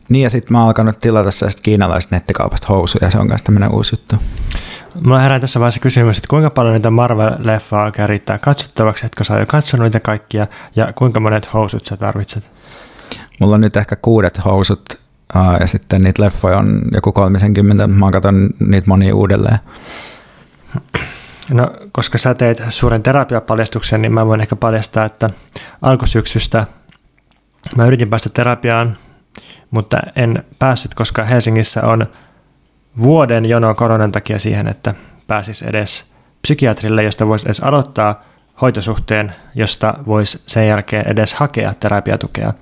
Niin ja sitten mä oon alkanut tilata sellaista kiinalaista nettikaupasta housuja, se on myös tämmöinen uusi juttu. Mulla herää tässä vaiheessa kysymys, että kuinka paljon niitä Marvel-leffaa oikein riittää katsottavaksi, etkö sä jo katsonut niitä kaikkia, ja kuinka monet housut sä tarvitset? Mulla on nyt ehkä kuudet housut, ja sitten niitä leffoja on joku 30, mä katson niitä monia uudelleen. No, koska sä teet suuren terapiapaljastuksen, niin mä voin ehkä paljastaa, että alkusyksystä mä yritin päästä terapiaan, mutta en päässyt, koska Helsingissä on vuoden jono koronan takia siihen, että pääsis edes psykiatrille, josta voisi edes aloittaa hoitosuhteen, josta voisi sen jälkeen edes hakea terapiatukea.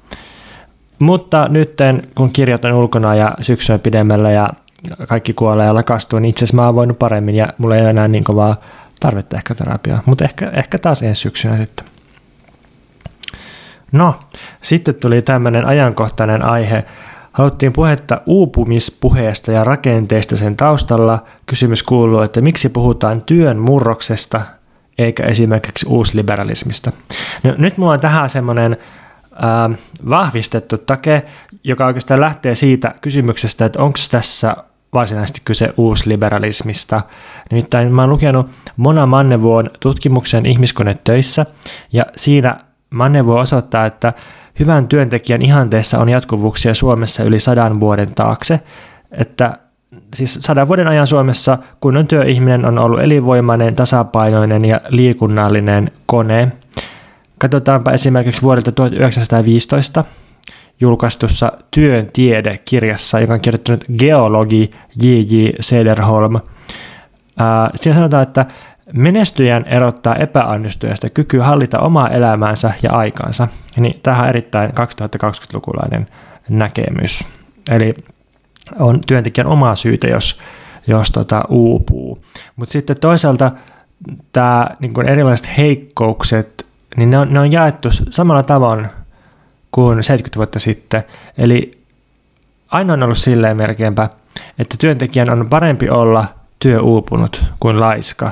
Mutta nyt kun kirjat on ulkona ja syksy on pidemmällä ja kaikki kuolee ja lakastuu, niin itse asiassa mä oon voinut paremmin ja mulla ei ole enää niin kovaa tarvetta ehkä terapiaa. Mutta ehkä, ehkä taas ensi syksynä sitten. No, sitten tuli tämmöinen ajankohtainen aihe. Haluttiin puhetta uupumispuheesta ja rakenteista sen taustalla. Kysymys kuuluu, että miksi puhutaan työn murroksesta eikä esimerkiksi uusliberalismista. No, nyt mulla on tähän semmoinen äh, vahvistettu take, joka oikeastaan lähtee siitä kysymyksestä, että onko tässä varsinaisesti kyse uusliberalismista. Nimittäin mä oon lukenut Mona Mannevuon tutkimuksen ihmiskonetöissä, ja siinä Mannevuo osoittaa, että hyvän työntekijän ihanteessa on jatkuvuuksia Suomessa yli sadan vuoden taakse, että siis sadan vuoden ajan Suomessa kunnon työihminen on ollut elinvoimainen, tasapainoinen ja liikunnallinen kone. Katsotaanpa esimerkiksi vuodelta 1915 julkaistussa Työn tiede-kirjassa, joka on kirjoittanut geologi J.J. Sederholm. siinä sanotaan, että menestyjän erottaa epäonnistujasta kyky hallita omaa elämäänsä ja aikaansa. Niin tämähän on erittäin 2020-lukulainen näkemys. Eli on työntekijän omaa syytä, jos, jos tota, uupuu. Mutta sitten toisaalta tämä niin erilaiset heikkoukset, niin ne on, ne on jaettu samalla tavalla kuin 70 vuotta sitten. Eli aina on ollut silleen melkeinpä, että työntekijän on parempi olla työuupunut kuin laiska,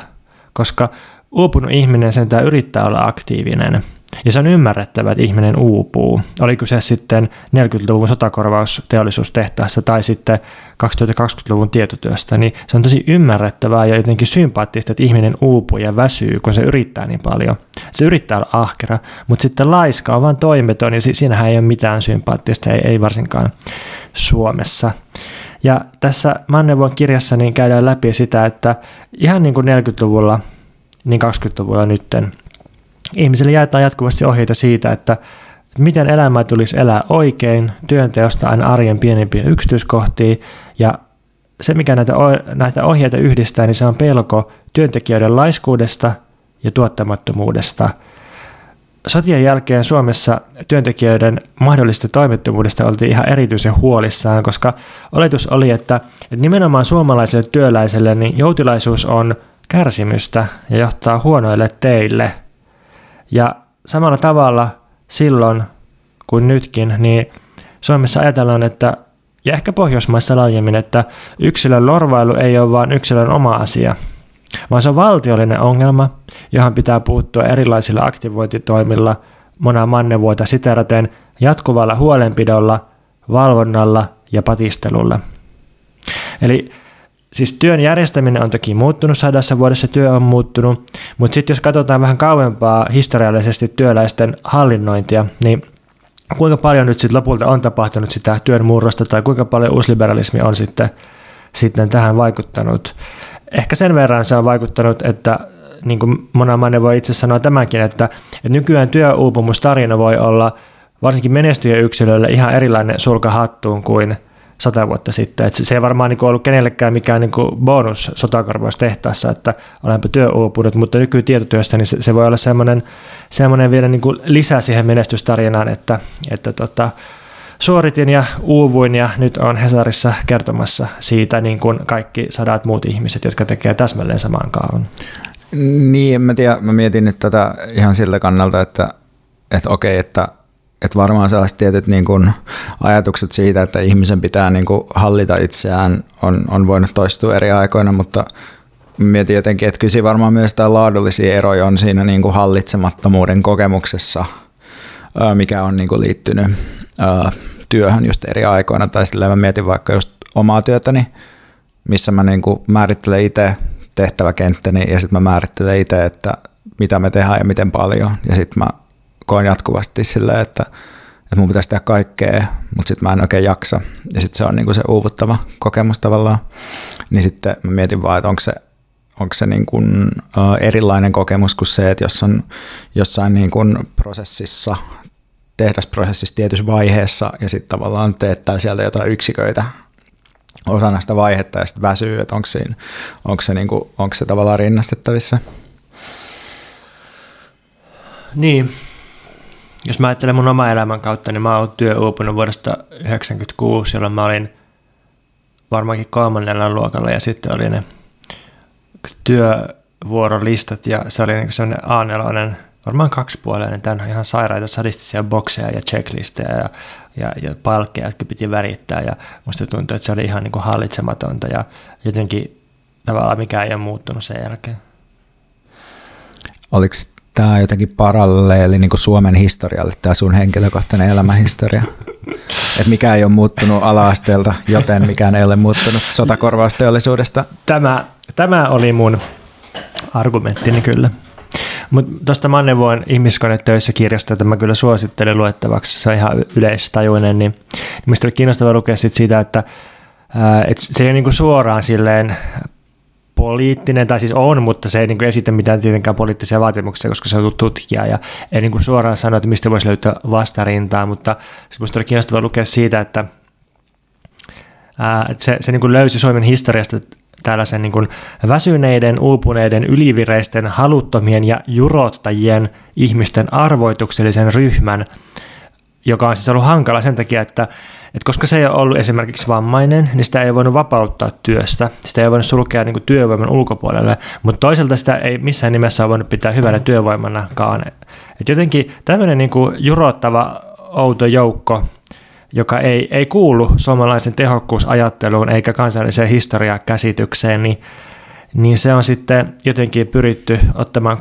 koska uupunut ihminen sentään yrittää olla aktiivinen. Ja se on ymmärrettävää, että ihminen uupuu. Oliko se sitten 40-luvun sotakorvausteollisuustehtaassa tai sitten 2020-luvun tietotyöstä, niin se on tosi ymmärrettävää ja jotenkin sympaattista, että ihminen uupuu ja väsyy, kun se yrittää niin paljon. Se yrittää olla ahkera, mutta sitten laiska on vain toimeton ja siinähän ei ole mitään sympaattista, ei, ei varsinkaan Suomessa. Ja tässä Mannevuon kirjassa niin käydään läpi sitä, että ihan niin kuin 40-luvulla, niin 20-luvulla nytten – Ihmisille jaetaan jatkuvasti ohjeita siitä, että miten elämää tulisi elää oikein, työnteosta aina arjen pienimpiä yksityiskohtia ja se, mikä näitä, näitä ohjeita yhdistää, niin se on pelko työntekijöiden laiskuudesta ja tuottamattomuudesta. Sotien jälkeen Suomessa työntekijöiden mahdollisesta toimettomuudesta oltiin ihan erityisen huolissaan, koska oletus oli, että nimenomaan suomalaiselle työläiselle niin joutilaisuus on kärsimystä ja johtaa huonoille teille – ja samalla tavalla silloin kuin nytkin, niin Suomessa ajatellaan, että ja ehkä Pohjoismaissa laajemmin, että yksilön lorvailu ei ole vain yksilön oma asia, vaan se on valtiollinen ongelma, johon pitää puuttua erilaisilla aktivointitoimilla, mona mannevuota siteraten jatkuvalla huolenpidolla, valvonnalla ja patistelulla. Eli Siis työn järjestäminen on toki muuttunut, sadassa vuodessa työ on muuttunut, mutta sitten jos katsotaan vähän kauempaa historiallisesti työläisten hallinnointia, niin kuinka paljon nyt sitten lopulta on tapahtunut sitä työn murrosta tai kuinka paljon uusliberalismi on sitten, sitten tähän vaikuttanut. Ehkä sen verran se on vaikuttanut, että niin kuin Mona voi itse sanoa tämänkin, että, että nykyään työuupumustarina voi olla varsinkin menestyjäyksilöille ihan erilainen sulka hattuun kuin – sata vuotta sitten. Et se ei varmaan niin ollut kenellekään mikään niin bonus sotakorvaustehtaassa, että olenpa työuupunut, mutta nykytietotyöstä niin se, se voi olla semmoinen, semmoinen vielä niin kuin lisä siihen menestystarinaan, että, että tota, suoritin ja uuvuin ja nyt on Hesarissa kertomassa siitä niin kuin kaikki sadat muut ihmiset, jotka tekee täsmälleen samaan kaavan. Niin, en mä tiedä, mä mietin nyt tätä ihan siltä kannalta, että, että okei, että että varmaan sellaiset tietyt niin kuin ajatukset siitä, että ihmisen pitää niin kuin hallita itseään, on, on voinut toistua eri aikoina, mutta mietin jotenkin, että kyllä varmaan myös tämä laadullisia eroja on siinä niin kuin hallitsemattomuuden kokemuksessa, mikä on niin kuin liittynyt työhön just eri aikoina, tai silleen mä mietin vaikka just omaa työtäni, missä mä niin kuin määrittelen itse tehtäväkenttäni ja sitten mä määrittelen itse, että mitä me tehdään ja miten paljon, ja sitten mä koen jatkuvasti silleen, että, että mun pitäisi tehdä kaikkea, mutta sitten mä en oikein jaksa. Ja sitten se on niinku se uuvuttava kokemus tavallaan. Niin sitten mä mietin vaan, että onko se, onko se niin kuin, uh, erilainen kokemus kuin se, että jos on jossain niin kuin prosessissa, tehdasprosessissa tietyssä vaiheessa ja sitten tavallaan teettää sieltä jotain yksiköitä osana sitä vaihetta ja sitten väsyy, että onko, siinä, onko, se, niin kuin, onko se tavallaan rinnastettavissa? Niin, jos mä ajattelen mun omaa elämän kautta, niin mä oon työuupunut vuodesta 1996, jolloin mä olin varmaankin kolmannella luokalla ja sitten oli ne työvuorolistat ja se oli niin sellainen A4, varmaan kaksipuoleinen, tämä on ihan sairaita sadistisia bokseja ja checklisteja ja, ja, ja palkkeja, jotka piti värittää ja musta tuntui, että se oli ihan niin kuin hallitsematonta ja jotenkin tavallaan mikään ei ole muuttunut sen jälkeen. Oliko tämä jotenkin paralleeli niin Suomen historialle, tämä sun henkilökohtainen elämähistoria? että mikä ei ole muuttunut ala-asteelta, joten mikään ei ole muuttunut sotakorvausteollisuudesta. Tämä, tämä oli mun argumenttini kyllä. Mutta tuosta Mannevoin ihmiskonetöissä kirjasta, jota mä kyllä suosittelen luettavaksi, se on ihan yleistajuinen, niin, niin mistä oli kiinnostavaa lukea sit siitä, että et se ei ole niinku suoraan silleen poliittinen, tai siis on, mutta se ei niin esitä mitään tietenkään poliittisia vaatimuksia, koska se on tutkija ja ei niin kuin suoraan sano, että mistä voisi löytää vastarintaa, mutta se minusta oli kiinnostavaa lukea siitä, että, ää, se, se niin kuin löysi Suomen historiasta tällaisen niin kuin väsyneiden, uupuneiden, ylivireisten, haluttomien ja jurottajien ihmisten arvoituksellisen ryhmän, joka on siis ollut hankala sen takia, että et koska se ei ole ollut esimerkiksi vammainen, niin sitä ei voinut vapauttaa työstä. Sitä ei voinut sulkea niin kuin työvoiman ulkopuolelle, mutta toisaalta sitä ei missään nimessä ole voinut pitää hyvänä työvoimanakaan. Et jotenkin tämmöinen niin kuin jurottava outo joukko, joka ei, ei kuulu suomalaisen tehokkuusajatteluun eikä kansalliseen historiakäsitykseen, niin, niin se on sitten jotenkin pyritty ottamaan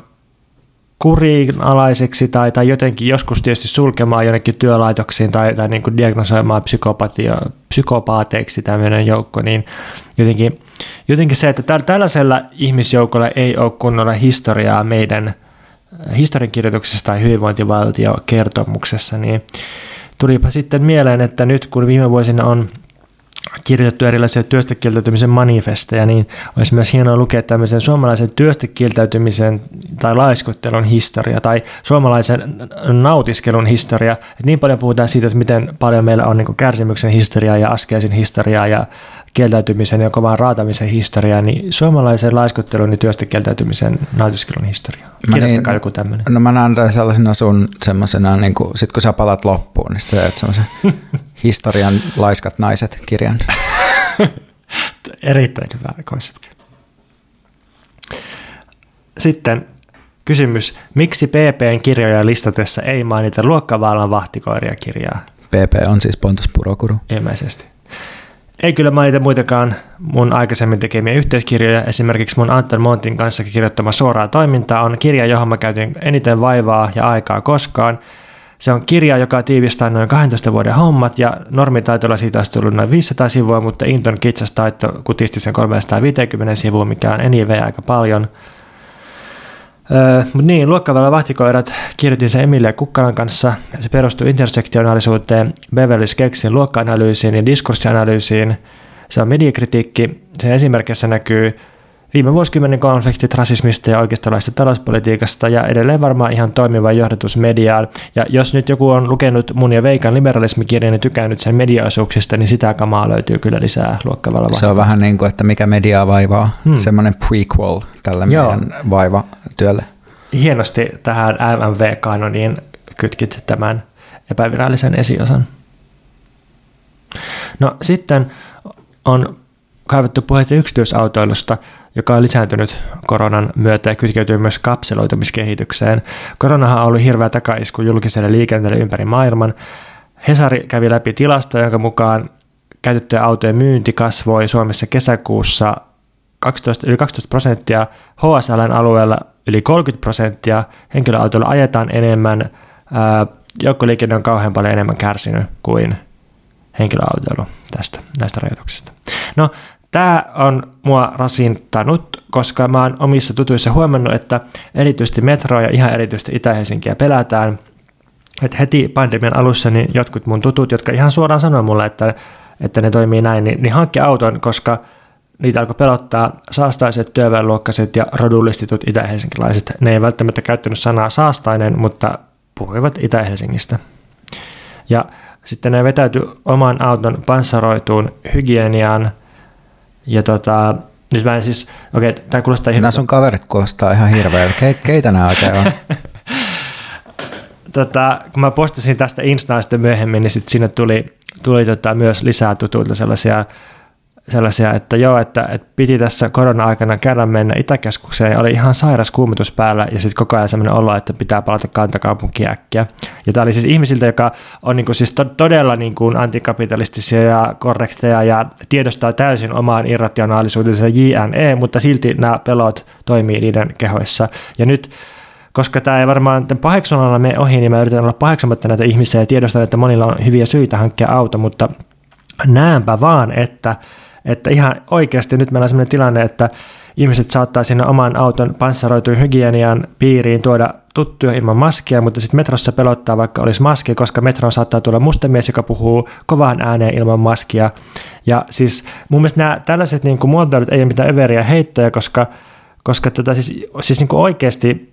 kurinalaiseksi tai, tai jotenkin joskus tietysti sulkemaan jonnekin työlaitoksiin tai, tai niin kuin diagnosoimaan psykopatia, psykopaateiksi tämmöinen joukko, niin jotenkin, jotenkin se, että tällaisella ihmisjoukolla ei ole kunnolla historiaa meidän historiankirjoituksessa tai hyvinvointivaltiokertomuksessa, niin tulipa sitten mieleen, että nyt kun viime vuosina on kirjoitettu erilaisia työstäkieltäytymisen manifesteja, niin olisi myös hienoa lukea tämmöisen suomalaisen työstäkieltäytymisen tai laiskottelun historia tai suomalaisen nautiskelun historia. Et niin paljon puhutaan siitä, että miten paljon meillä on niin kärsimyksen historiaa ja askeesin historiaa ja kieltäytymisen ja kovan raatamisen historiaa, niin suomalaisen laiskottelun ja työstä kieltäytymisen nautiskelun historia. Kirjoittakaa niin, joku tämmöinen. No mä näen sellaisena sun semmoisena, niin kuin, sit kun sä palat loppuun, niin sä semmoisen historian laiskat naiset kirjan. Erittäin hyvä konsepti. Sitten kysymys, miksi PPn kirjoja listatessa ei mainita luokkavaalan vahtikoiria kirjaa? PP on siis Pontus Purokuru. Ilmeisesti. Ei kyllä mainita muitakaan mun aikaisemmin tekemiä yhteiskirjoja. Esimerkiksi mun Anton Montin kanssa kirjoittama Suoraa toimintaa on kirja, johon mä käytin eniten vaivaa ja aikaa koskaan. Se on kirja, joka tiivistää noin 12 vuoden hommat ja normitaitolla siitä olisi tullut noin 500 sivua, mutta Inton kitsas taitto kutisti sen 350 sivua, mikä on anyway aika paljon – Öö, mutta niin, luokkavalla vahtikoirat kirjoitin sen Emilia Kukkalan kanssa. Se perustuu intersektionaalisuuteen, Beverly Skeksin luokka-analyysiin ja diskurssianalyysiin. Se on mediakritiikki. Sen esimerkissä näkyy viime vuosikymmenen konfliktit rasismista ja oikeistolaista talouspolitiikasta ja edelleen varmaan ihan toimiva johdatus mediaan. Ja jos nyt joku on lukenut mun ja Veikan liberalismikirjan ja tykännyt sen mediaosuuksista, niin sitä kamaa löytyy kyllä lisää luokkavalla Se on vähän niin kuin, että mikä mediaa vaivaa. Hmm. Semmoinen prequel tälle Joo. meidän vaiva-työlle. Hienosti tähän MMV-kanoniin kytkit tämän epävirallisen esiosan. No sitten on kaivettu puheita yksityisautoilusta – joka on lisääntynyt koronan myötä ja kytkeytyy myös kapseloitumiskehitykseen. Koronahan on ollut hirveä takaisku julkiselle liikenteelle ympäri maailman. Hesari kävi läpi tilastoja, jonka mukaan käytettyjen autojen myynti kasvoi Suomessa kesäkuussa 12, yli 12 prosenttia, HSLn alueella yli 30 prosenttia, henkilöautoilla ajetaan enemmän, joukkoliikenne on kauhean paljon enemmän kärsinyt kuin henkilöautoilu tästä, näistä rajoituksista. No, Tämä on mua rasittanut, koska mä oon omissa tutuissa huomannut, että erityisesti metroa ja ihan erityisesti Itä-Helsinkiä pelätään. Että heti pandemian alussa niin jotkut mun tutut, jotka ihan suoraan sanoi mulle, että, että ne toimii näin, niin, niin hankki auton, koska niitä alkoi pelottaa saastaiset, työväenluokkaiset ja rodullistitut itä-helsinkilaiset. Ne ei välttämättä käyttänyt sanaa saastainen, mutta puhuivat Itä-Helsingistä. Ja sitten ne vetäytyi oman auton panssaroituun hygieniaan – Ja tota, nyt mä en siis, okei, okay, tämä kuulostaa ihan... Nämä sun kaverit kuulostaa ihan hirveältä. Ke, keitä nämä oikein on? tota, kun mä postasin tästä Instaan sitten myöhemmin, niin sitten sinne tuli, tuli tota myös lisää tutuilta sellaisia sellaisia, että joo, että, että piti tässä korona-aikana kerran mennä Itäkeskukseen ja oli ihan sairas kuumitus päällä ja sitten koko ajan sellainen olo, että pitää palata kantakaupunkiin äkkiä. Ja tämä oli siis ihmisiltä, joka on niin kuin siis to- todella niin kuin antikapitalistisia ja korrekteja ja tiedostaa täysin omaan irrationaalisuutensa JNE, mutta silti nämä pelot toimii niiden kehoissa. Ja nyt koska tämä ei varmaan paheksunalla mene ohi, niin mä yritän olla paheksumatta näitä ihmisiä ja tiedostan, että monilla on hyviä syitä hankkia auto, mutta näenpä vaan, että että ihan oikeasti nyt meillä on sellainen tilanne, että ihmiset saattaa sinne oman auton panssaroitujen hygienian piiriin tuoda tuttuja ilman maskia, mutta sitten metrossa pelottaa, vaikka olisi maski, koska metroon saattaa tulla mustamies, joka puhuu kovaan ääneen ilman maskia. Ja siis mun mielestä nämä tällaiset niin muotoilut ei ole mitään överiä heittoja, koska, koska tota, siis, siis niin oikeasti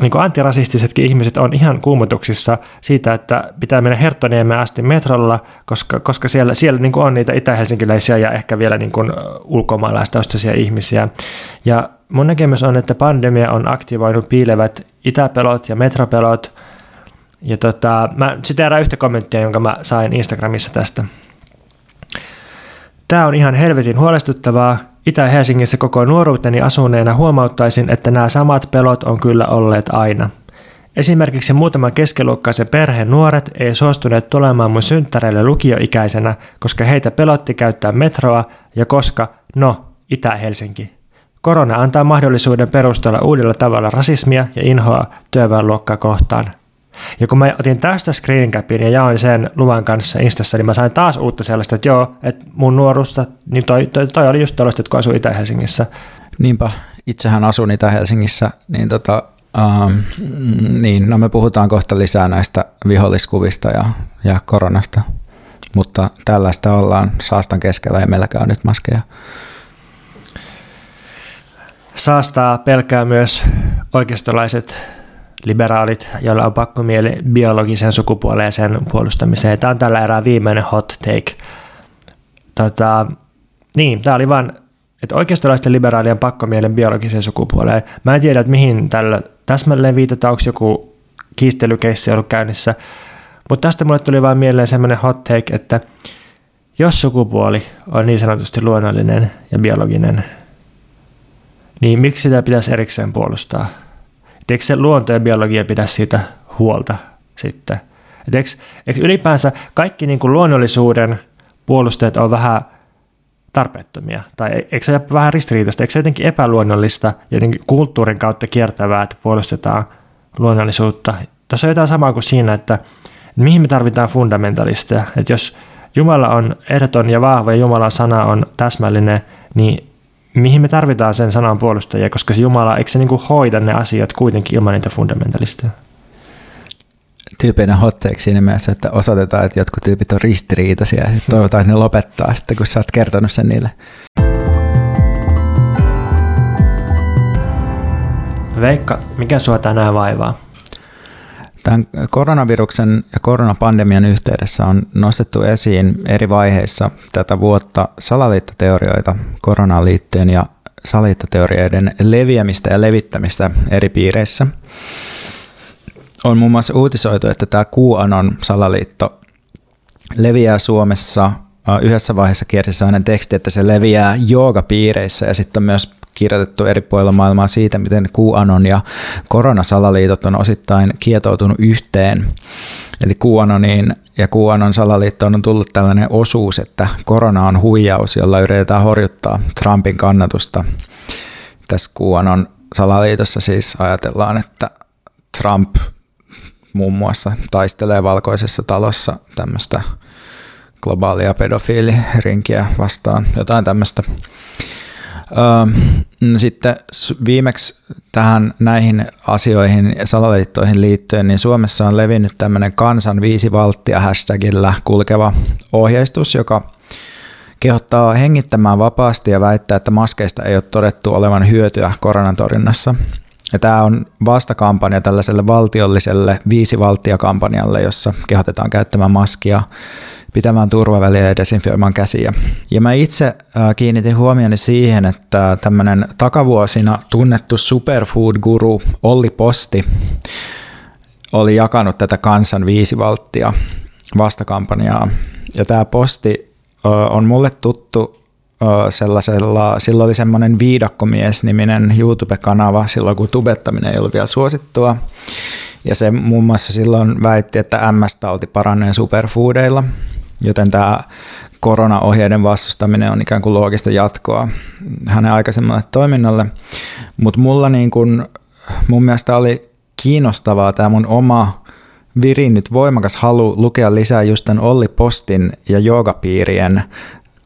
niin kuin antirasistisetkin ihmiset on ihan kuumotuksissa siitä, että pitää mennä Herttoniemen asti metrolla, koska, koska siellä, siellä niin kuin on niitä itä-helsinkiläisiä ja ehkä vielä niin kuin ulkomaalaistaustaisia ihmisiä. Ja mun näkemys on, että pandemia on aktivoinut piilevät itäpelot ja metropelot. Ja tota, mä siteeraan yhtä kommenttia, jonka mä sain Instagramissa tästä. Tämä on ihan helvetin huolestuttavaa. Itä-Helsingissä koko nuoruuteni asuneena huomauttaisin, että nämä samat pelot on kyllä olleet aina. Esimerkiksi muutaman keskiluokkaisen perheen nuoret ei suostuneet tulemaan mun synttäreille lukioikäisenä, koska heitä pelotti käyttää metroa ja koska, no, Itä-Helsinki. Korona antaa mahdollisuuden perustella uudella tavalla rasismia ja inhoa työväenluokkaa kohtaan. Ja kun mä otin tästä screen capin ja jaoin sen luvan kanssa Instassa, niin mä sain taas uutta sellaista, että joo, että mun nuorusta, niin toi, toi, toi oli just tällaista, että kun asuu Itä-Helsingissä. Niinpä, itsehän asun Itä-Helsingissä, niin tota, ähm, niin, no me puhutaan kohta lisää näistä viholliskuvista ja, ja koronasta, mutta tällaista ollaan saastan keskellä ja meilläkään on nyt maskeja. Saastaa pelkää myös oikeistolaiset liberaalit, joilla on pakko mieli biologisen sukupuoleen sen puolustamiseen. Tämä on tällä erää viimeinen hot take. Tota, niin, tämä oli vain, että oikeistolaisten liberaalien pakkomielen biologiseen sukupuoleen. Mä en tiedä, että mihin tällä täsmälleen viitataan, onko joku kiistelykeissi ollut käynnissä, mutta tästä mulle tuli vain mieleen semmoinen hot take, että jos sukupuoli on niin sanotusti luonnollinen ja biologinen, niin miksi sitä pitäisi erikseen puolustaa? Eikö se luonto ja biologia pidä siitä huolta sitten? Et eikö, eikö ylipäänsä kaikki niin kuin luonnollisuuden puolustajat on vähän tarpeettomia? Tai e-, eikö se ole vähän ristiriitaista? Eikö se jotenkin epäluonnollista jotenkin kulttuurin kautta kiertävää, että puolustetaan luonnollisuutta? Tuossa on jotain samaa kuin siinä, että mihin me tarvitaan fundamentalisteja. Että jos Jumala on ehdoton ja vahva ja Jumalan sana on täsmällinen, niin mihin me tarvitaan sen sanan puolustajia, koska se Jumala, eikö se niin kuin hoida ne asiat kuitenkin ilman niitä fundamentalisteja? Tyypinen hotteeksi siinä mielessä, että osoitetaan, että jotkut tyypit on ristiriitaisia ja sitten toivotaan, että ne lopettaa sitten, kun sä oot kertonut sen niille. Veikka, mikä sua tänään vaivaa? Tämän koronaviruksen ja koronapandemian yhteydessä on nostettu esiin eri vaiheissa tätä vuotta salaliittoteorioita koronaan liittyen ja salaliittoteorioiden leviämistä ja levittämistä eri piireissä. On muun muassa uutisoitu, että tämä QAnon salaliitto leviää Suomessa yhdessä vaiheessa kiersi sellainen teksti, että se leviää joogapiireissä ja sitten myös kirjoitettu eri puolilla maailmaa siitä, miten QAnon ja koronasalaliitot on osittain kietoutunut yhteen. Eli QAnonin ja QAnon salaliittoon on tullut tällainen osuus, että korona on huijaus, jolla yritetään horjuttaa Trumpin kannatusta. Tässä QAnon salaliitossa siis ajatellaan, että Trump muun muassa taistelee valkoisessa talossa tämmöistä globaalia pedofiilirinkiä vastaan, jotain tämmöistä. Sitten viimeksi tähän näihin asioihin, salaliittoihin liittyen, niin Suomessa on levinnyt tämmöinen kansan viisi valttia hashtagillä kulkeva ohjeistus, joka kehottaa hengittämään vapaasti ja väittää, että maskeista ei ole todettu olevan hyötyä koronan torjunnassa. Ja tämä on vastakampanja tällaiselle valtiolliselle viisi kampanjalle, jossa kehotetaan käyttämään maskia, pitämään turvaväliä ja desinfioimaan käsiä. Ja mä itse kiinnitin huomioni siihen, että tämmöinen takavuosina tunnettu superfood-guru Olli Posti oli jakanut tätä kansan viisi valttia vastakampanjaa. Ja tämä posti on mulle tuttu sellaisella, sillä oli semmoinen Viidakkomies-niminen YouTube-kanava silloin, kun tubettaminen ei ollut vielä suosittua. Ja se muun muassa silloin väitti, että MS-tauti paranee superfoodeilla, joten tämä koronaohjeiden vastustaminen on ikään kuin loogista jatkoa hänen aikaisemmalle toiminnalle. Mutta mulla niin kun, mun mielestä oli kiinnostavaa tämä mun oma virinnyt voimakas halu lukea lisää just tämän Olli Postin ja joogapiirien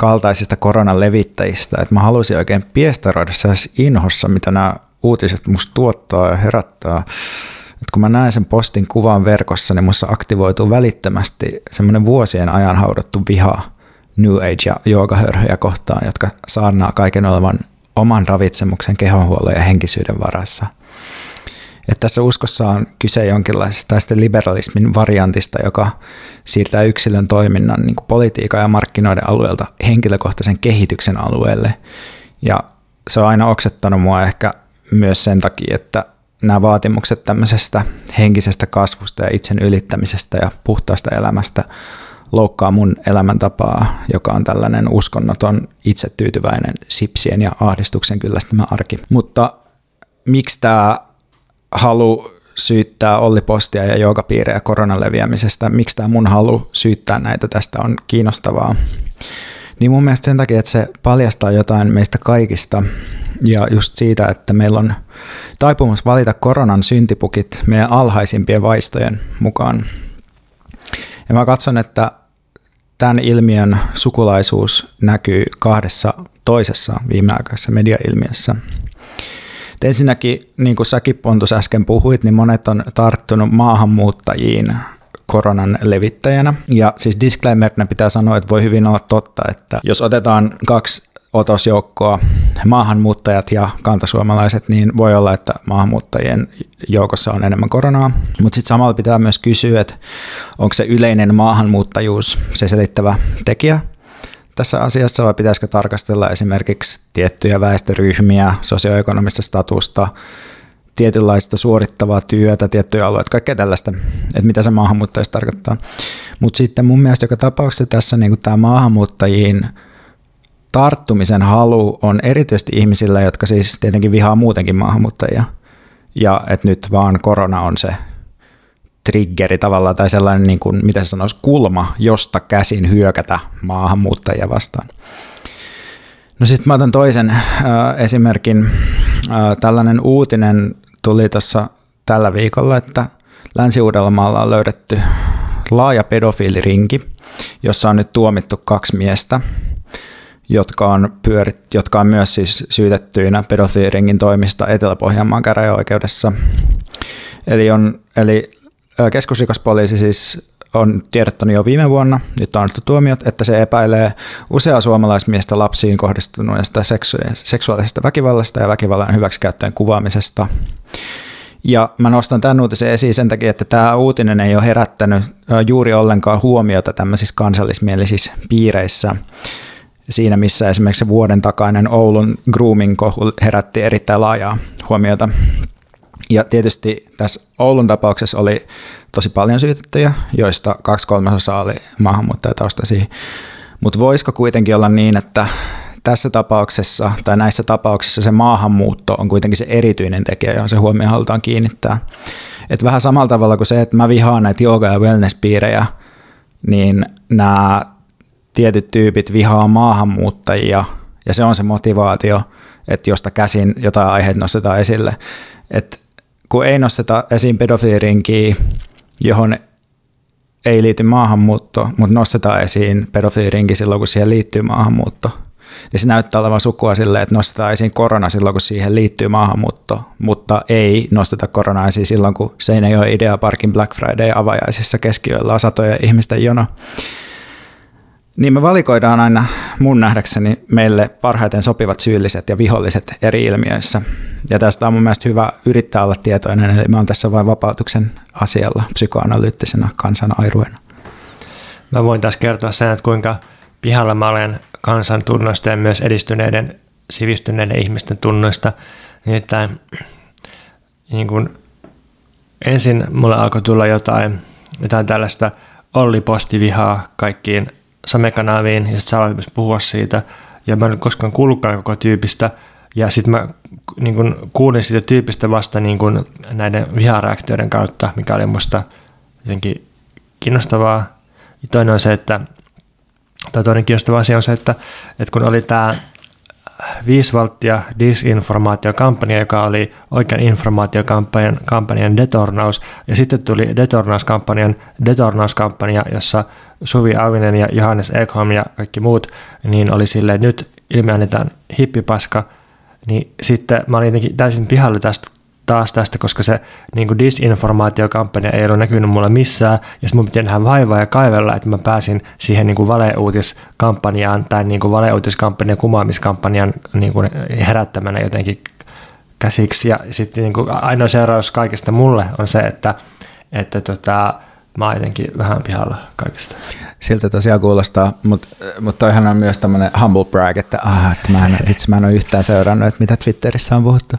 kaltaisista koronan levittäjistä, että mä halusin oikein piestaroida inhossa, mitä nämä uutiset musta tuottaa ja herättää. Et kun mä näen sen postin kuvan verkossa, niin musta aktivoituu välittömästi semmoinen vuosien ajan haudattu viha New Age ja joogahörhöjä kohtaan, jotka saarnaa kaiken olevan oman ravitsemuksen, kehonhuollon ja henkisyyden varassa – että tässä uskossa on kyse jonkinlaisesta liberalismin variantista, joka siirtää yksilön toiminnan niin politiikan ja markkinoiden alueelta henkilökohtaisen kehityksen alueelle. Ja se on aina oksettanut mua ehkä myös sen takia, että nämä vaatimukset tämmöisestä henkisestä kasvusta ja itsen ylittämisestä ja puhtaasta elämästä loukkaa mun elämäntapaa, joka on tällainen uskonnoton, itsetyytyväinen, sipsien ja ahdistuksen kyllästämä arki. Mutta miksi tämä halu syyttää Olli Postia ja joogapiirejä koronan leviämisestä, miksi tämä mun halu syyttää näitä tästä on kiinnostavaa. Niin mun mielestä sen takia, että se paljastaa jotain meistä kaikista ja just siitä, että meillä on taipumus valita koronan syntipukit meidän alhaisimpien vaistojen mukaan. Ja mä katson, että tämän ilmiön sukulaisuus näkyy kahdessa toisessa viimeaikaisessa mediailmiössä – ensinnäkin, niin kuin säkin Pontus äsken puhuit, niin monet on tarttunut maahanmuuttajiin koronan levittäjänä. Ja siis disclaimerina pitää sanoa, että voi hyvin olla totta, että jos otetaan kaksi otosjoukkoa, maahanmuuttajat ja kantasuomalaiset, niin voi olla, että maahanmuuttajien joukossa on enemmän koronaa. Mutta sitten samalla pitää myös kysyä, että onko se yleinen maahanmuuttajuus se selittävä tekijä tässä asiassa vai pitäisikö tarkastella esimerkiksi tiettyjä väestöryhmiä, sosioekonomista statusta, tietynlaista suorittavaa työtä, tiettyjä alueita, kaikkea tällaista, että mitä se maahanmuuttajista tarkoittaa. Mutta sitten mun mielestä joka tapauksessa tässä niin tämä maahanmuuttajiin tarttumisen halu on erityisesti ihmisillä, jotka siis tietenkin vihaa muutenkin maahanmuuttajia. Ja että nyt vaan korona on se triggeri tavallaan tai sellainen, niin kuin, miten se sanoisi, kulma, josta käsin hyökätä maahanmuuttajia vastaan. No sitten mä otan toisen äh, esimerkin. Äh, tällainen uutinen tuli tuossa tällä viikolla, että Länsi-Uudellamaalla on löydetty laaja pedofiilirinki, jossa on nyt tuomittu kaksi miestä, jotka on, pyörit, jotka on myös siis syytettyinä pedofiiliringin toimista Etelä-Pohjanmaan käräjäoikeudessa. Eli, on, eli Keskusrikospoliisi siis on tiedottanut jo viime vuonna, nyt on annettu tuomiot, että se epäilee useaa suomalaismiestä lapsiin kohdistuneesta seksuaalisesta väkivallasta ja väkivallan hyväksikäyttöön kuvaamisesta. Ja mä nostan tämän uutisen esiin sen takia, että tämä uutinen ei ole herättänyt juuri ollenkaan huomiota tämmöisissä kansallismielisissä piireissä. Siinä, missä esimerkiksi vuoden takainen Oulun grooming-kohu herätti erittäin laajaa huomiota. Ja tietysti tässä Oulun tapauksessa oli tosi paljon syytettyjä, joista kaksi kolmasosaa oli maahanmuuttajataustaisia. Mutta voisiko kuitenkin olla niin, että tässä tapauksessa tai näissä tapauksissa se maahanmuutto on kuitenkin se erityinen tekijä, johon se huomio halutaan kiinnittää. Et vähän samalla tavalla kuin se, että mä vihaan näitä yoga- ja wellness-piirejä, niin nämä tietyt tyypit vihaa maahanmuuttajia, ja se on se motivaatio, että josta käsin jotain aiheita nostetaan esille. Että kun ei nosteta esiin pedofiilirinkiä, johon ei liity maahanmuutto, mutta nostetaan esiin pedofiilirinki silloin, kun siihen liittyy maahanmuutto, niin se näyttää olevan sukua silleen, että nostetaan esiin korona silloin, kun siihen liittyy maahanmuutto, mutta ei nosteta koronaa esiin silloin, kun se ei ole idea parkin Black Friday avajaisissa keskiyöllä on satoja ihmisten jono. Niin me valikoidaan aina mun nähdäkseni meille parhaiten sopivat syylliset ja viholliset eri ilmiöissä. Ja tästä on mun mielestä hyvä yrittää olla tietoinen, eli mä oon tässä vain vapautuksen asialla psykoanalyyttisena kansanairuena. Mä voin taas kertoa sen, että kuinka pihalla mä olen kansan tunnoista ja myös edistyneiden sivistyneiden ihmisten tunnoista. Nimittäin niin kun ensin mulle alkoi tulla jotain, jotain tällaista Olli-postivihaa kaikkiin somekanaviin ja sitten aloit puhua siitä. Ja mä en koskaan kuullutkaan koko tyypistä. Ja sitten mä niin kun, kuulin siitä tyypistä vasta niin kun, näiden vihareaktioiden kautta, mikä oli musta jotenkin kiinnostavaa. Ja toinen on se, että tai toinen kiinnostava asia on se, että, että kun oli tämä 5 valttia disinformaatiokampanja, joka oli oikean informaatiokampanjan kampanjan detornaus, ja sitten tuli detornauskampanjan detornauskampanja, jossa Suvi Auvinen ja Johannes Ekholm ja kaikki muut, niin oli silleen, että nyt ilmeänetään hippipaska, niin sitten mä olin jotenkin täysin pihalla tästä taas tästä, koska se niin kuin disinformaatiokampanja ei ollut näkynyt mulle missään, ja sitten mun piti nähdä vaivaa ja kaivella, että mä pääsin siihen niin kuin valeuutiskampanjaan tai niin kuin valeuutiskampanjan kumoamiskampanjan niin kuin herättämänä jotenkin käsiksi, ja sitten niin ainoa seuraus kaikesta mulle on se, että, että tota, mä oon jotenkin vähän pihalla kaikesta. Siltä tosiaan kuulostaa, mutta mut toihan on myös tämmöinen humble brag, että, ah, että mä, en, itse mä en ole yhtään seurannut, että mitä Twitterissä on puhuttu.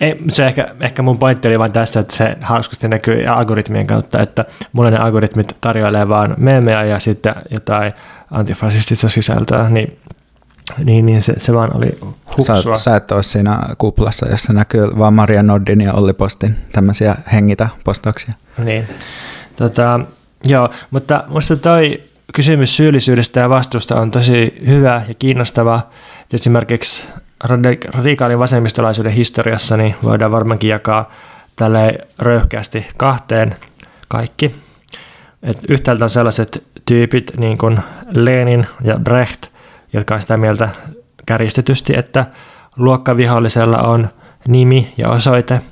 Ei, se ehkä, ehkä mun pointti oli vain tässä, että se hauskasti näkyy algoritmien kautta, että mulle ne algoritmit tarjoilee vaan meemejä ja sitten jotain antifasistista sisältöä, niin niin, niin se, se vaan oli huksua. Sä, sä et ole siinä kuplassa, jossa näkyy vaan Maria Noddin ja Olli Postin tämmöisiä hengitä postauksia. Niin. Tota, joo, mutta musta toi kysymys syyllisyydestä ja vastuusta on tosi hyvä ja kiinnostava. Esimerkiksi radikaalin vasemmistolaisuuden historiassa niin voidaan varmaankin jakaa tälle röyhkeästi kahteen kaikki. Et yhtäältä on sellaiset tyypit niin kuin Lenin ja Brecht, jotka on sitä mieltä kärjistetysti, että luokkavihollisella on nimi ja osoite –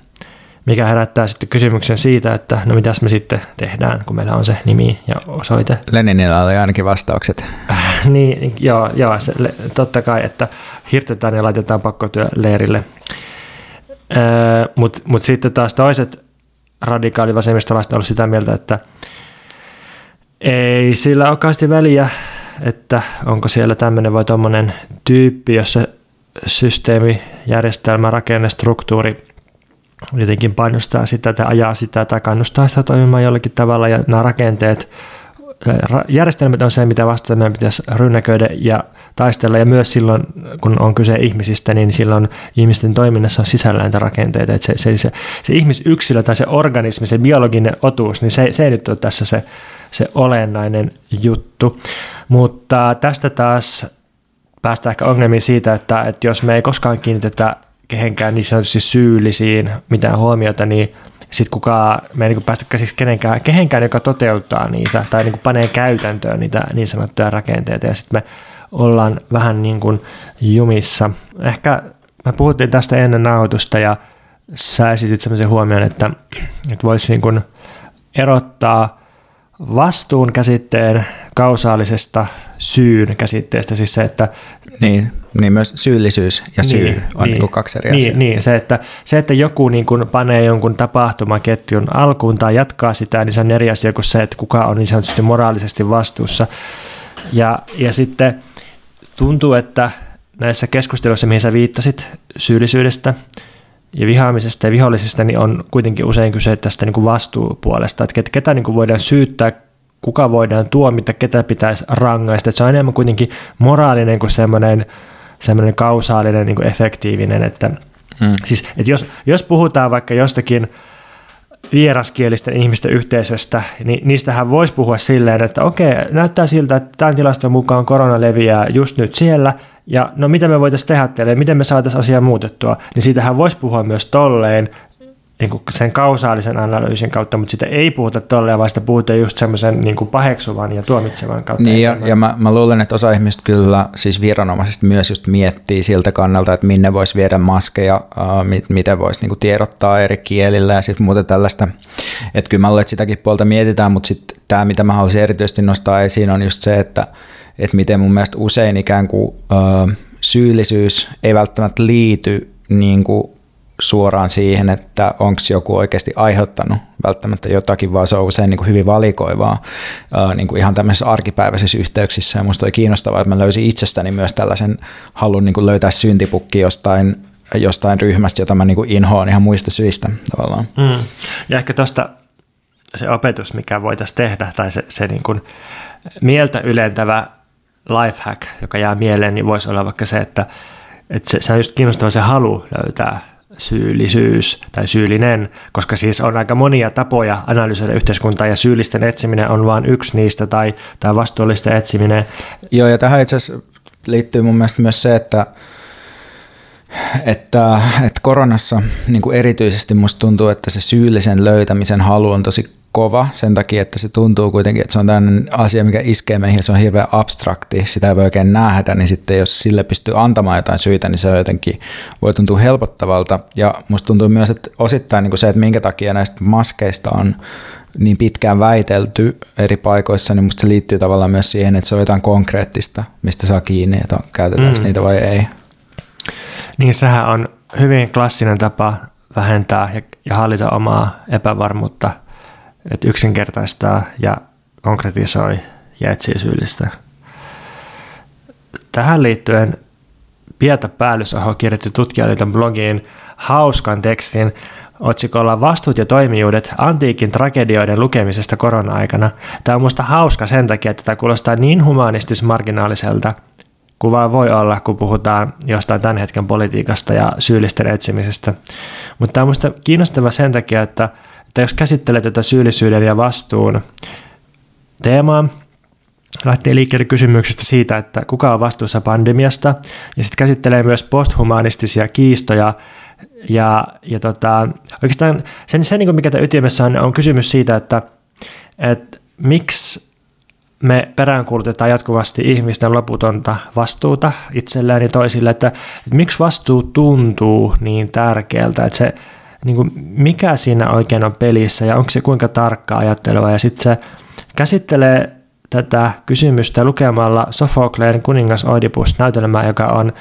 mikä herättää sitten kysymyksen siitä, että no mitäs me sitten tehdään, kun meillä on se nimi ja osoite. Leninillä oli ainakin vastaukset. niin, joo, joo se, totta kai, että hirtetään ja laitetaan pakkotyöleirille. Öö, Mutta mut sitten taas toiset radikaalivasemmistolaiset ovat sitä mieltä, että ei sillä ole väliä, että onko siellä tämmöinen vai tuommoinen tyyppi, jossa systeemi, järjestelmä, rakenne, struktuuri – jotenkin painostaa sitä tai ajaa sitä tai kannustaa sitä toimimaan jollakin tavalla. Ja nämä rakenteet, järjestelmät on se, mitä vastaan meidän pitäisi rynnäköidä ja taistella. Ja myös silloin, kun on kyse ihmisistä, niin silloin ihmisten toiminnassa on sisällä näitä rakenteita, että se, se, se, se ihmisyksilö tai se organismi, se biologinen otuus, niin se, se ei nyt ole tässä se, se olennainen juttu, mutta tästä taas päästään ehkä ongelmiin siitä, että, että jos me ei koskaan kiinnitetä kehenkään niin sanotusti syyllisiin mitään huomiota, niin sitten kukaan, me ei niin päästä käsiksi kenenkään, kehenkään, joka toteuttaa niitä tai niin panee käytäntöön niitä niin sanottuja rakenteita. Ja sitten me ollaan vähän niin kuin jumissa. Ehkä me puhuttiin tästä ennen nauhoitusta ja sä esitit sellaisen huomioon, että, että voisi niin kuin erottaa vastuun käsitteen kausaalisesta syyn käsitteestä, siis se, että niin, niin myös syyllisyys ja syy niin, on niin, niin kaksi eri niin, asiaa. Niin, se, että, se, että joku niin kuin panee jonkun tapahtumaketjun alkuun tai jatkaa sitä, niin se on eri asia kuin se, että kuka on niin sanotusti moraalisesti vastuussa. Ja, ja sitten tuntuu, että näissä keskusteluissa, mihin sä viittasit syyllisyydestä ja vihaamisesta ja vihollisesta, niin on kuitenkin usein kyse tästä niin kuin vastuupuolesta, että ketä niin kuin voidaan syyttää kuka voidaan tuomita, ketä pitäisi rangaista. Että se on enemmän kuitenkin moraalinen kuin semmoinen, semmoinen kausaalinen, niin efektiivinen. Että, hmm. siis, että jos, jos puhutaan vaikka jostakin vieraskielisten ihmisten yhteisöstä, niin niistähän voisi puhua silleen, että okei, näyttää siltä, että tämän tilaston mukaan korona leviää just nyt siellä, ja no mitä me voitaisiin tehdä teille, miten me saataisiin asiaa muutettua, niin siitähän voisi puhua myös tolleen, niin kuin sen kausaalisen analyysin kautta, mutta sitä ei puhuta tolleen, vaan sitä puhutaan just semmoisen niin kuin paheksuvan ja tuomitsevan kautta. Niin, ja, ja mä, mä, luulen, että osa ihmistä kyllä siis viranomaisesti myös just miettii siltä kannalta, että minne voisi viedä maskeja, uh, mit, miten voisi niin kuin tiedottaa eri kielillä ja sitten muuta tällaista. Että kyllä mä luulen, että sitäkin puolta mietitään, mutta sitten tämä, mitä mä haluaisin erityisesti nostaa esiin, on just se, että että miten mun mielestä usein ikään kuin ö, syyllisyys ei välttämättä liity niin kuin suoraan siihen, että onko joku oikeasti aiheuttanut välttämättä jotakin, vaan se on usein niin kuin hyvin valikoivaa niin kuin ihan tämmöisissä arkipäiväisissä yhteyksissä. Ja musta oli kiinnostavaa, että mä löysin itsestäni myös tällaisen halun niin kuin löytää syntipukki jostain, jostain ryhmästä, jota mä niin kuin inhoan ihan muista syistä tavallaan. Mm. Ja ehkä tuosta se opetus, mikä voitaisiin tehdä, tai se, se niin kuin mieltä ylentävä lifehack, joka jää mieleen, niin voisi olla vaikka se, että, että se, se on just kiinnostava se halu löytää syyllisyys tai syyllinen, koska siis on aika monia tapoja analysoida yhteiskuntaa ja syyllisten etsiminen on vain yksi niistä tai, tai vastuullisten etsiminen. Joo ja tähän itse asiassa liittyy mun mielestä myös se, että että, että koronassa niin kuin erityisesti musta tuntuu, että se syyllisen löytämisen halu on tosi kova sen takia, että se tuntuu kuitenkin, että se on tämmöinen asia, mikä iskee meihin se on hirveän abstrakti, sitä ei voi oikein nähdä, niin sitten jos sille pystyy antamaan jotain syitä, niin se on jotenkin, voi tuntua helpottavalta. Ja musta tuntuu myös, että osittain niin kuin se, että minkä takia näistä maskeista on niin pitkään väitelty eri paikoissa, niin musta se liittyy tavallaan myös siihen, että se on jotain konkreettista, mistä saa kiinni, että käytetäänkö mm. niitä vai ei. Niin sehän on hyvin klassinen tapa vähentää ja, ja hallita omaa epävarmuutta, että yksinkertaistaa ja konkretisoi ja etsii syyllistä. Tähän liittyen Pieta Päällysaho kirjoitti tutkijaliiton blogiin hauskan tekstin otsikolla Vastuut ja toimijuudet antiikin tragedioiden lukemisesta korona-aikana. Tämä on minusta hauska sen takia, että tämä kuulostaa niin humanistis-marginaaliselta – kuvaa voi olla, kun puhutaan jostain tämän hetken politiikasta ja syyllisten etsimisestä. Mutta tämä on minusta kiinnostava sen takia, että, että jos käsittelee tätä syyllisyyden ja vastuun teemaa, lähtee liikkeelle kysymyksestä siitä, että kuka on vastuussa pandemiasta, ja sitten käsittelee myös posthumanistisia kiistoja, ja, ja tota, oikeastaan se, se niin mikä tämä ytimessä on, on kysymys siitä, että, että miksi me peräänkuulutetaan jatkuvasti ihmisten loputonta vastuuta itselleen ja toisille, että, että miksi vastuu tuntuu niin tärkeältä, että se, niin kuin, mikä siinä oikein on pelissä ja onko se kuinka tarkka ajattelua ja sitten se käsittelee tätä kysymystä lukemalla Sofokleen kuningas Oedipus-näytelmää, joka on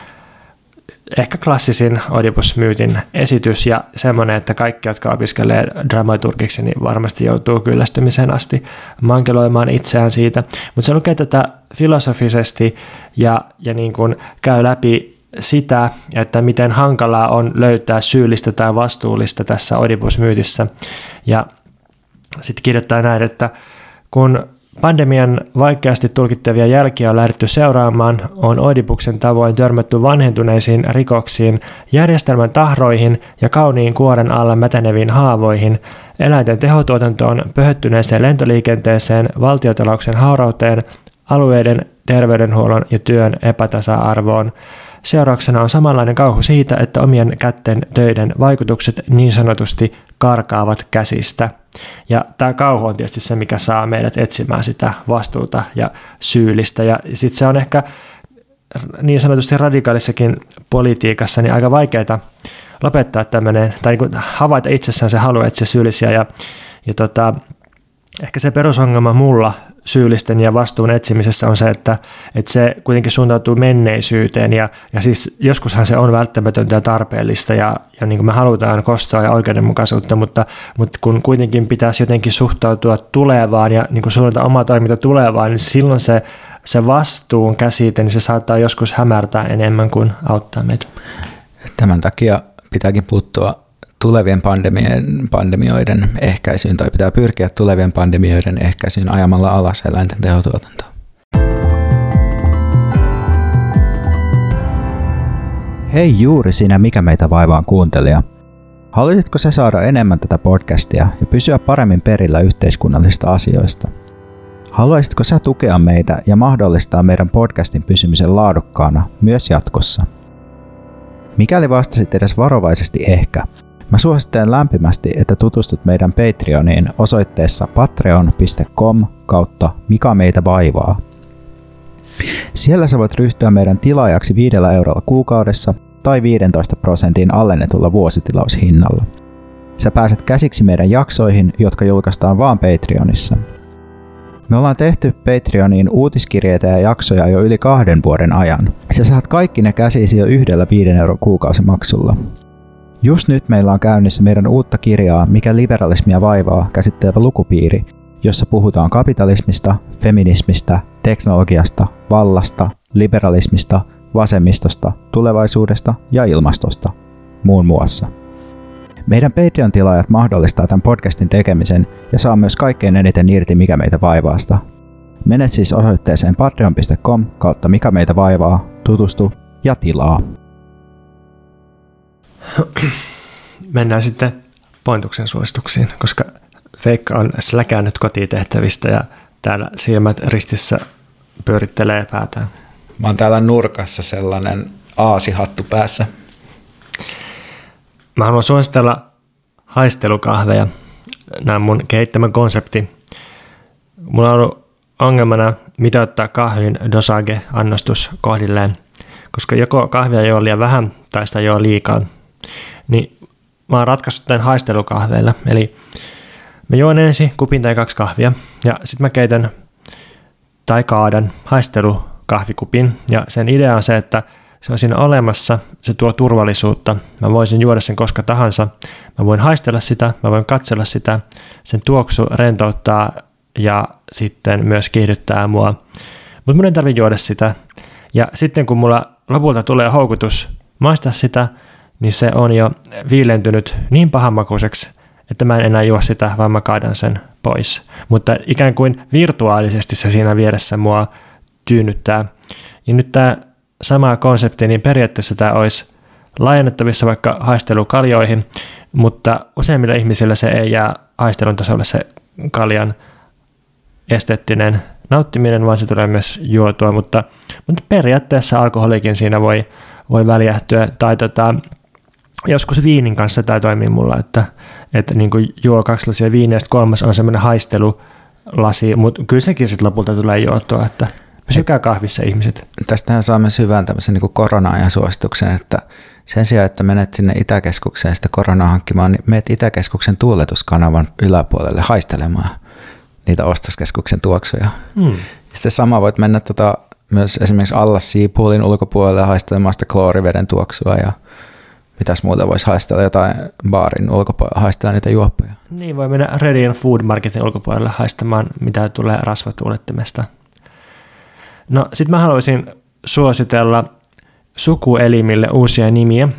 ehkä klassisin Oedipus-myytin esitys ja semmoinen, että kaikki, jotka opiskelee dramaturgiksi, niin varmasti joutuu kyllästymiseen asti mankeloimaan itseään siitä. Mutta se lukee tätä filosofisesti ja, ja niin kuin käy läpi sitä, että miten hankalaa on löytää syyllistä tai vastuullista tässä Oedipus-myytissä. Ja sitten kirjoittaa näin, että kun Pandemian vaikeasti tulkittavia jälkiä on lähdetty seuraamaan, on Oedipuksen tavoin törmätty vanhentuneisiin rikoksiin, järjestelmän tahroihin ja kauniin kuoren alla mätäneviin haavoihin, eläinten tehotuotantoon, pöhöttyneeseen lentoliikenteeseen, valtiotalouksien haurauteen, alueiden terveydenhuollon ja työn epätasa-arvoon. Seurauksena on samanlainen kauhu siitä, että omien kätten töiden vaikutukset niin sanotusti karkaavat käsistä. Ja tämä kauhu on tietysti se, mikä saa meidät etsimään sitä vastuuta ja syyllistä. Ja sitten se on ehkä niin sanotusti radikaalissakin politiikassa niin aika vaikeaa lopettaa tämmöinen, tai niin havaita itsessään se halu etsiä syyllisiä. Ja, ja tota, ehkä se perusongelma mulla syyllisten ja vastuun etsimisessä on se, että, että se kuitenkin suuntautuu menneisyyteen ja, ja siis joskushan se on välttämätöntä ja tarpeellista ja, ja niin kuin me halutaan kostoa ja oikeudenmukaisuutta, mutta, mutta kun kuitenkin pitäisi jotenkin suhtautua tulevaan ja niin kuin suunnata oma toiminta tulevaan, niin silloin se, se vastuun käsite, niin se saattaa joskus hämärtää enemmän kuin auttaa meitä. Tämän takia pitääkin puuttua tulevien pandemien, pandemioiden ehkäisyyn tai pitää pyrkiä tulevien pandemioiden ehkäisyyn ajamalla alas eläinten tehotuotantoa. Hei juuri sinä, mikä meitä vaivaa kuuntelija. Haluaisitko se saada enemmän tätä podcastia ja pysyä paremmin perillä yhteiskunnallisista asioista? Haluaisitko sä tukea meitä ja mahdollistaa meidän podcastin pysymisen laadukkaana myös jatkossa? Mikäli vastasit edes varovaisesti ehkä, Mä suosittelen lämpimästi, että tutustut meidän Patreoniin osoitteessa patreon.com kautta Mikä meitä vaivaa. Siellä sä voit ryhtyä meidän tilaajaksi 5 eurolla kuukaudessa tai 15 prosentin allennetulla vuositilaushinnalla. Sä pääset käsiksi meidän jaksoihin, jotka julkaistaan vaan Patreonissa. Me ollaan tehty Patreoniin uutiskirjeitä ja jaksoja jo yli kahden vuoden ajan. Sä saat kaikki ne käsisi jo yhdellä 5 euron kuukausimaksulla. Just nyt meillä on käynnissä meidän uutta kirjaa Mikä liberalismia vaivaa käsittelevä lukupiiri, jossa puhutaan kapitalismista, feminismistä, teknologiasta, vallasta, liberalismista, vasemmistosta, tulevaisuudesta ja ilmastosta, muun muassa. Meidän Patreon-tilaajat mahdollistaa tämän podcastin tekemisen ja saa myös kaikkein eniten irti Mikä meitä vaivaasta. Mene siis osoitteeseen patreon.com kautta Mikä meitä vaivaa, tutustu ja tilaa. Mennään sitten pointuksen suosituksiin, koska Feikka on släkännyt kotitehtävistä ja täällä silmät ristissä pyörittelee päätään. Mä oon täällä nurkassa sellainen aasihattu päässä. Mä haluan suositella haistelukahveja. Nämä on mun kehittämä konsepti. Mulla on ollut ongelmana mitoittaa kahvin dosage-annostus kohdilleen, koska joko kahvia juo liian vähän tai sitä juo liikaa. Niin mä oon ratkaissut tämän haistelukahveilla. Eli mä juon ensin kupin tai kaksi kahvia ja sitten mä keitän tai kaadan haistelukahvikupin. Ja sen idea on se, että se on siinä olemassa, se tuo turvallisuutta. Mä voisin juoda sen koska tahansa. Mä voin haistella sitä, mä voin katsella sitä. Sen tuoksu rentouttaa ja sitten myös kiihdyttää mua. Mutta mun ei tarvitse juoda sitä. Ja sitten kun mulla lopulta tulee houkutus maistaa sitä, niin se on jo viilentynyt niin pahamakuiseksi, että mä en enää juo sitä, vaan mä kaadan sen pois. Mutta ikään kuin virtuaalisesti se siinä vieressä mua tyynnyttää. Ja nyt tämä sama konsepti, niin periaatteessa tämä olisi laajennettavissa vaikka haistelukaljoihin, mutta useimmilla ihmisillä se ei jää haistelun tasolle se kaljan esteettinen nauttiminen, vaan se tulee myös juotua, mutta, mutta periaatteessa alkoholikin siinä voi, voi väljähtyä, tai tota, joskus viinin kanssa tämä toimii mulla, että, että niin kuin juo kaksi lasia viiniä, ja kolmas on semmoinen haistelulasi, mutta kyllä sekin sitten lopulta tulee juotua, että pysykää kahvissa ihmiset. Tästähän saamme syvään tämmöisen niin korona-ajan suosituksen, että sen sijaan, että menet sinne Itäkeskukseen sitä koronaa hankkimaan, niin menet Itäkeskuksen tuuletuskanavan yläpuolelle haistelemaan niitä ostoskeskuksen tuoksuja. Hmm. Sitten sama voit mennä tota, myös esimerkiksi Allas Seapoolin ulkopuolelle haistelemaan sitä klooriveden tuoksua ja mitäs muuta voisi haistella, jotain baarin ulkopuolella haistella niitä juoppoja. Niin, voi mennä Redian Food Marketin ulkopuolelle haistamaan, mitä tulee rasvatuulettimesta. No, sitten mä haluaisin suositella sukuelimille uusia nimiä,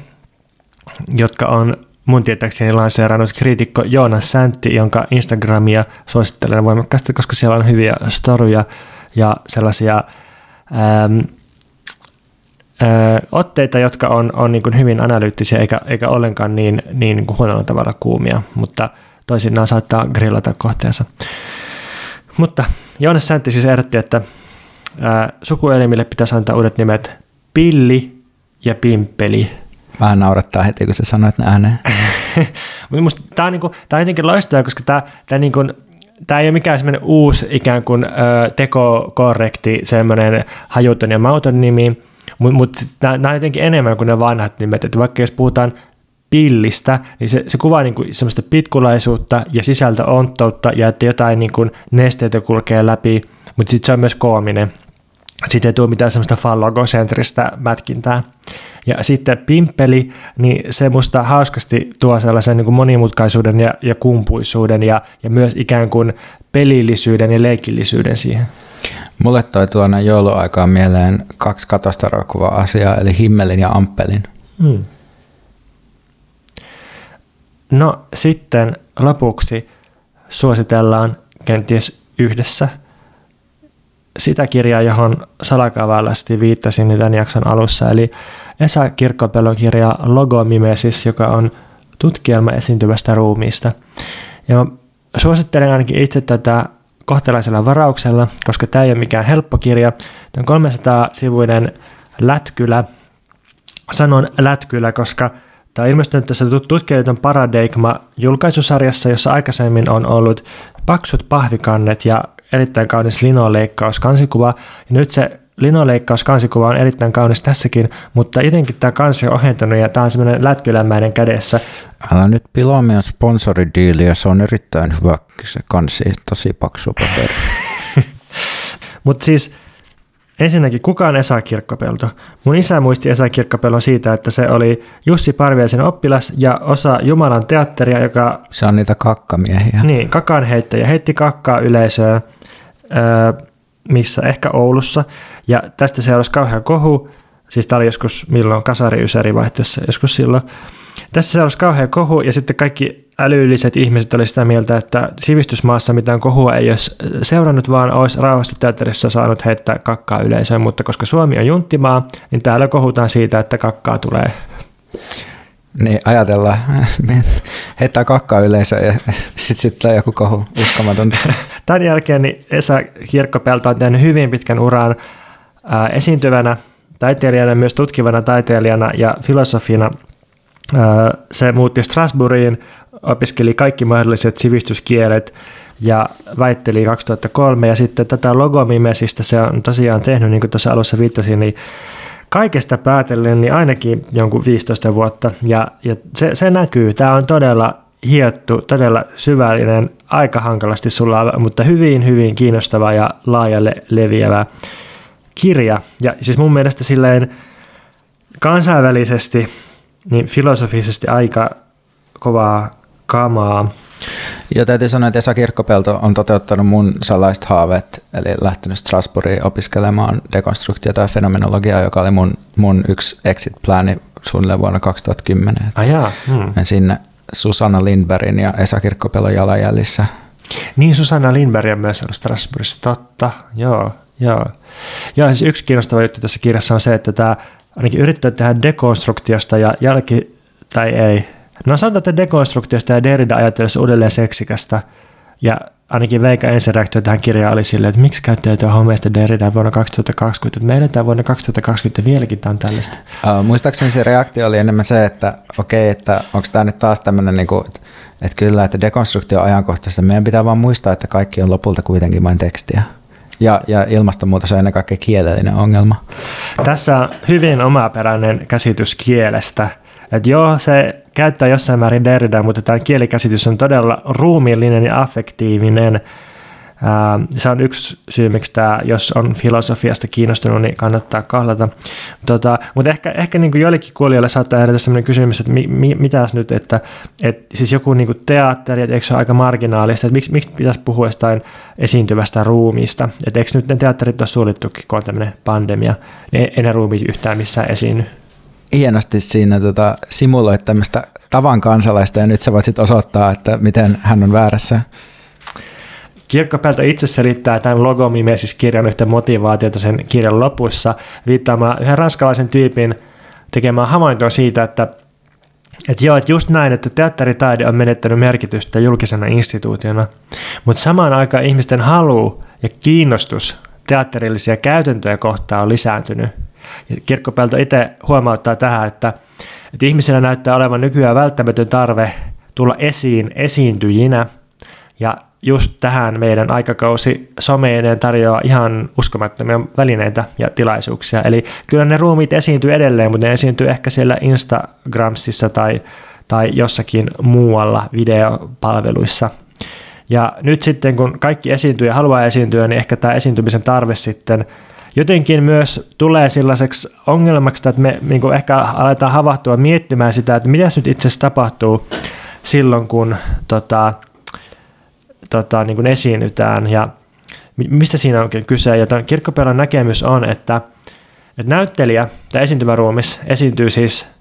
jotka on mun tietääkseni lanseerannut kriitikko Joonas Säntti, jonka Instagramia suosittelen voimakkaasti, koska siellä on hyviä storyja ja sellaisia ähm, otteita, jotka on, on niin kuin hyvin analyyttisiä eikä, eikä ollenkaan niin, niin, niin kuin huonolla tavalla kuumia, mutta toisinaan saattaa grillata kohteensa. Mutta Joonas Säntti siis ehdotti, että ää, sukuelimille pitäisi antaa uudet nimet Pilli ja Pimppeli. Vähän naurattaa heti, kun sä sanoit ne ääneen. Mutta tämä on, niinku, tää on jotenkin loistavaa, koska tämä, tää niinku, tämä ei ole mikään semmoinen uusi ikään kuin ö, tekokorrekti, semmoinen hajuton ja mauton nimi, mutta mut, nämä on jotenkin enemmän kuin ne vanhat nimet, että vaikka jos puhutaan pillistä, niin se, se kuvaa niin kuin semmoista pitkulaisuutta ja sisältö onttoutta ja että jotain niin kuin nesteitä kulkee läpi, mutta sitten se on myös koominen. Sitten ei tule mitään semmoista fallogocentristä mätkintää. Ja sitten pimppeli, niin se musta hauskasti tuo sellaisen niin kuin monimutkaisuuden ja, ja kumpuisuuden ja, ja myös ikään kuin pelillisyyden ja leikillisyyden siihen. Mulle toi tuonne jouluaikaan mieleen kaksi katastrofakuvaa asiaa, eli Himmelin ja Ampelin. Hmm. No sitten lopuksi suositellaan kenties yhdessä sitä kirjaa, johon salakavallasti viittasin tämän jakson alussa, eli Esa Kirkkopelon kirja Logomimesis, joka on tutkielma esiintyvästä ruumiista. Ja suosittelen ainakin itse tätä kohtelaisella varauksella, koska tämä ei ole mikään helppo kirja. Tämä on 300-sivuinen lätkylä. Sanon lätkylä, koska tämä on ilmestynyt tässä tutkijoiden Paradigma julkaisusarjassa, jossa aikaisemmin on ollut paksut pahvikannet ja erittäin kaunis linoleikkaus kansikuva. Ja nyt se linoleikkaus kansikuva on erittäin kaunis tässäkin, mutta jotenkin tämä kansi on ohentunut ja tämä on semmoinen lätkylämäinen kädessä. Älä nyt pilaa meidän sponsoridiili ja se on erittäin hyvä se kansi, tosi paksu paperi. Mutta siis ensinnäkin kukaan Esa Kirkkopelto. Mun isä muisti Esa Kirkkopelon siitä, että se oli Jussi Parviaisen oppilas ja osa Jumalan teatteria, joka... Se on niitä kakkamiehiä. Niin, kakan heittäjä. Heitti kakkaa yleisöön, missä ehkä Oulussa. Ja tästä seurasi kauhean kohu. Siis tämä oli joskus milloin kasari ysäri vaihteessa, joskus silloin. Tässä seurasi kauhean kohu ja sitten kaikki älylliset ihmiset oli sitä mieltä, että sivistysmaassa mitään kohua ei olisi seurannut, vaan olisi rauhasta teatterissa saanut heittää kakkaa yleisöön, mutta koska Suomi on junttimaa, niin täällä kohutaan siitä, että kakkaa tulee. Niin ajatellaan, heittää kakkaa yleisöön ja sitten sit tulee joku kohu uskomaton. Tämän jälkeen niin Esa Kirkkopelto on tehnyt hyvin pitkän uran esiintyvänä taiteilijana, myös tutkivana taiteilijana ja filosofina. Se muutti Strasbourgiin, opiskeli kaikki mahdolliset sivistyskielet ja väitteli 2003 ja sitten tätä logomimesistä se on tosiaan tehnyt, niin kuin tuossa alussa viittasin, niin kaikesta päätellen niin ainakin jonkun 15 vuotta ja, ja se, se näkyy. Tämä on todella hiettu, todella syvällinen, aika hankalasti sulla, mutta hyvin, hyvin kiinnostava ja laajalle leviävä kirja. Ja siis mun mielestä silleen kansainvälisesti, niin filosofisesti aika kovaa kamaa. Ja täytyy sanoa, että Esa Kirkkopelto on toteuttanut mun sellaiset haaveet, eli lähtenyt Strasbourgiin opiskelemaan dekonstruktiota ja fenomenologiaa, joka oli mun, mun yksi exit-plani suunnilleen vuonna 2010. Ah, jaa. Hmm. sinne Susanna Lindbergin ja Esa Kirkkopelon jalanjäljissä. Niin, Susanna Lindberg on myös ollut Strasbourgissa, totta, joo, joo. Ja siis yksi kiinnostava juttu tässä kirjassa on se, että tämä ainakin yrittää tehdä dekonstruktiosta ja jälki, tai ei, No sanotaan, että dekonstruktiosta ja Derrida ajatellessa uudelleen seksikästä. Ja ainakin Veika ensireaktio tähän kirjaan oli silleen, että miksi käyttäytyy homeista Derrida vuonna 2020, että me edetään vuonna 2020 vieläkin tämä on tällaista. Uh, muistaakseni se reaktio oli enemmän se, että okei, okay, että onko tämä nyt taas tämmöinen, niin kuin, että kyllä, että dekonstruktio on ajankohtaista. Meidän pitää vaan muistaa, että kaikki on lopulta kuitenkin vain tekstiä. Ja, ja ilmastonmuutos on ennen kaikkea kielellinen ongelma. Tässä on hyvin omaperäinen käsitys kielestä – että joo, se käyttää jossain määrin Derrida, mutta tämä kielikäsitys on todella ruumiillinen ja affektiivinen. Se on yksi syy, miksi tämä, jos on filosofiasta kiinnostunut, niin kannattaa kahlata. Tota, mutta ehkä, ehkä niin kuin joillekin kuulijoille saattaa herätä sellainen kysymys, että mi, mi, mitäs nyt, että, että siis joku niin kuin teatteri, että eikö se ole aika marginaalista, että miksi, miksi pitäisi puhua jostain esiintyvästä ruumiista, että eikö nyt ne teatterit ole suljettukin, kun on tämmöinen pandemia, niin ei ne ruumiit yhtään missään esiinny hienosti siinä tota, simuloit tämmöistä tavan kansalaista ja nyt sä voit sitten osoittaa, että miten hän on väärässä. Kirkkopelto itse selittää tämän logomimesis kirjan yhtä motivaatiota sen kirjan lopussa viittaamaan yhden ranskalaisen tyypin tekemään havaintoa siitä, että että joo, että just näin, että teatteritaide on menettänyt merkitystä julkisena instituutiona, mutta samaan aikaan ihmisten halu ja kiinnostus teatterillisia käytäntöjä kohtaan on lisääntynyt. Ja Kirkkopelto itse huomauttaa tähän, että, että ihmisillä näyttää olevan nykyään välttämätön tarve tulla esiin esiintyjinä, ja just tähän meidän aikakausi someineen tarjoaa ihan uskomattomia välineitä ja tilaisuuksia. Eli kyllä ne ruumiit esiintyy edelleen, mutta ne esiintyy ehkä siellä Instagramsissa tai, tai jossakin muualla videopalveluissa. Ja nyt sitten kun kaikki esiintyy ja haluaa esiintyä, niin ehkä tämä esiintymisen tarve sitten jotenkin myös tulee sellaiseksi ongelmaksi, että me niin kuin ehkä aletaan havahtua miettimään sitä, että mitä nyt itse asiassa tapahtuu silloin, kun tota, tota, niin kuin esiinnytään ja mistä siinä on oikein kyse. Ja kirkkoperän näkemys on, että, että näyttelijä tai esiintyvä ruumis esiintyy siis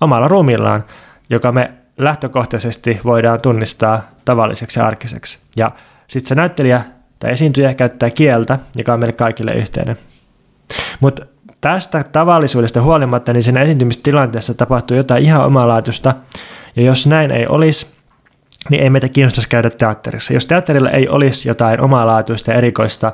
omalla ruumillaan, joka me lähtökohtaisesti voidaan tunnistaa tavalliseksi ja arkiseksi. Ja sitten se näyttelijä tai esiintyjä käyttää kieltä, joka on meille kaikille yhteinen. Mutta tästä tavallisuudesta huolimatta, niin siinä esiintymistilanteessa tapahtuu jotain ihan omalaatuista, ja jos näin ei olisi, niin ei meitä kiinnostaisi käydä teatterissa. Jos teatterilla ei olisi jotain omalaatuista ja erikoista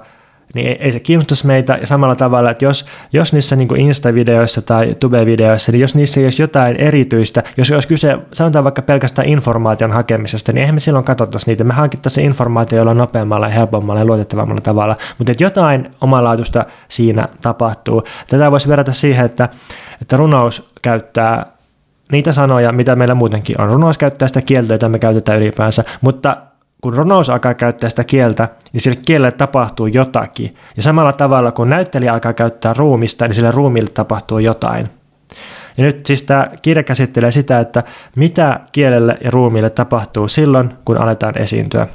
niin ei, ei se kiinnostaisi meitä. Ja samalla tavalla, että jos, jos niissä niin kuin Insta-videoissa tai Tube-videoissa, niin jos niissä olisi jotain erityistä, jos olisi kyse, sanotaan vaikka pelkästään informaation hakemisesta, niin eihän me silloin katsottaisi niitä. Me hankittaisiin informaatio jolla nopeammalla, helpommalla ja luotettavammalla tavalla. Mutta että jotain omalaatuista siinä tapahtuu. Tätä voisi verrata siihen, että, että runous käyttää niitä sanoja, mitä meillä muutenkin on. Runous käyttää sitä kieltä, jota me käytetään ylipäänsä, mutta kun runous alkaa käyttää sitä kieltä, niin sille kielelle tapahtuu jotakin. Ja samalla tavalla kun näyttelijä alkaa käyttää ruumista, niin sille ruumille tapahtuu jotain. Ja nyt siis tämä kirja käsittelee sitä, että mitä kielelle ja ruumiille tapahtuu silloin, kun aletaan esiintyä.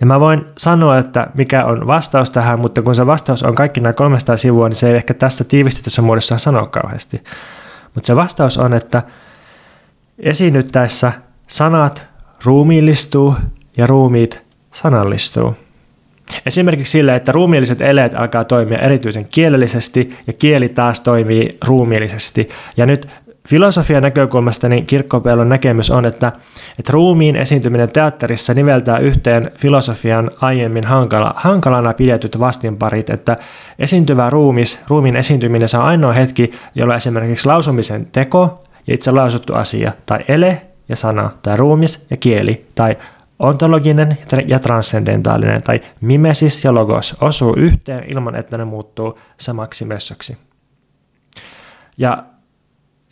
Ja mä voin sanoa, että mikä on vastaus tähän, mutta kun se vastaus on kaikki nämä 300 sivua, niin se ei ehkä tässä tiivistetyssä muodossa sanoa kauheasti. Mutta se vastaus on, että esiinnyttäessä sanat ruumiillistuu ja ruumiit sanallistuu. Esimerkiksi sillä, että ruumiilliset eleet alkaa toimia erityisen kielellisesti ja kieli taas toimii ruumiillisesti. Ja nyt filosofian näkökulmasta niin kirkkopelon näkemys on, että, että ruumiin esiintyminen teatterissa niveltää yhteen filosofian aiemmin hankala, hankalana pidetyt vastinparit, että esiintyvä ruumis, ruumiin esiintyminen se on ainoa hetki, jolloin esimerkiksi lausumisen teko ja itse lausuttu asia tai ele ja sana tai ruumis ja kieli tai ontologinen ja transcendentaalinen tai mimesis ja logos osuu yhteen ilman, että ne muuttuu samaksi messoksi. Ja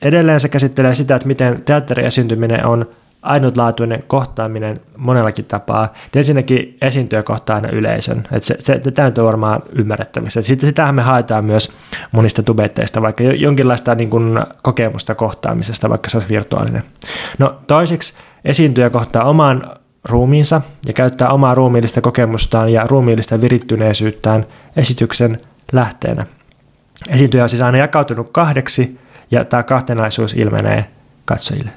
edelleen se käsittelee sitä, että miten teatteriesiintyminen on ainutlaatuinen kohtaaminen monellakin tapaa. ensinnäkin esiintyjä kohtaa aina yleisön. Et se, se, tämä on varmaan ymmärrettävissä. Sitten sitähän me haetaan myös monista tubetteista, vaikka jonkinlaista niin kuin, kokemusta kohtaamisesta, vaikka se olisi virtuaalinen. No toiseksi esiintyjä kohtaa oman ruumiinsa ja käyttää omaa ruumiillista kokemustaan ja ruumiillista virittyneisyyttään esityksen lähteenä. Esiintyjä on siis aina jakautunut kahdeksi ja tämä kahtenaisuus ilmenee katsojille.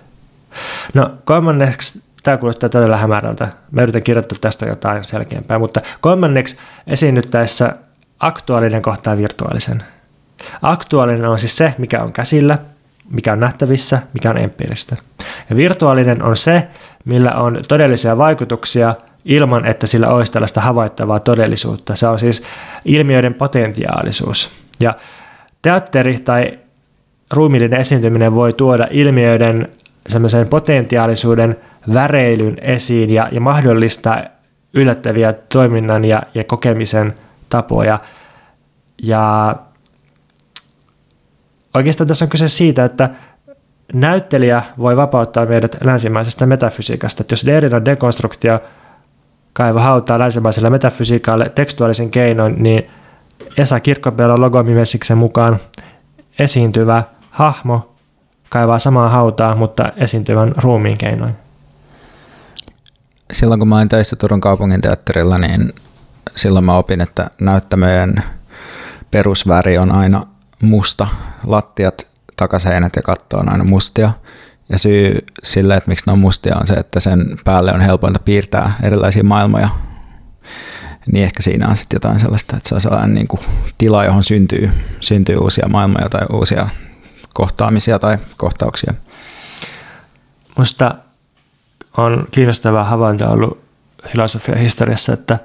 No kolmanneksi, tämä kuulostaa todella hämärältä. Mä yritän kirjoittaa tästä jotain selkeämpää, mutta kolmanneksi esiinnyttäessä aktuaalinen kohtaa virtuaalisen. Aktuaalinen on siis se, mikä on käsillä, mikä on nähtävissä, mikä on empiiristä. Ja virtuaalinen on se, millä on todellisia vaikutuksia ilman, että sillä olisi tällaista havaittavaa todellisuutta. Se on siis ilmiöiden potentiaalisuus. Ja teatteri tai ruumiillinen esiintyminen voi tuoda ilmiöiden semmoisen potentiaalisuuden väreilyn esiin ja, ja mahdollistaa yllättäviä toiminnan ja, ja kokemisen tapoja. Ja oikeastaan tässä on kyse siitä, että näyttelijä voi vapauttaa meidät länsimaisesta metafysiikasta. Että jos Derridan dekonstruktio kaiva hautaa länsimaiselle metafysiikalle tekstuaalisen keinoin, niin Esa Kirkkopelon logomimessiksen mukaan esiintyvä hahmo kaivaa samaa hautaa, mutta esiintyvän ruumiin keinoin. Silloin kun mä olin töissä Turun kaupungin teatterilla, niin silloin mä opin, että näyttämöjen perusväri on aina musta. Lattiat, takaseinät ja katto on aina mustia. Ja syy sille, että miksi ne on mustia, on se, että sen päälle on helpointa piirtää erilaisia maailmoja. Niin ehkä siinä on sitten jotain sellaista, että se on sellainen niin kuin tila, johon syntyy, syntyy uusia maailmoja tai uusia kohtaamisia tai kohtauksia. Musta on kiinnostava havainto ollut filosofian historiassa, että,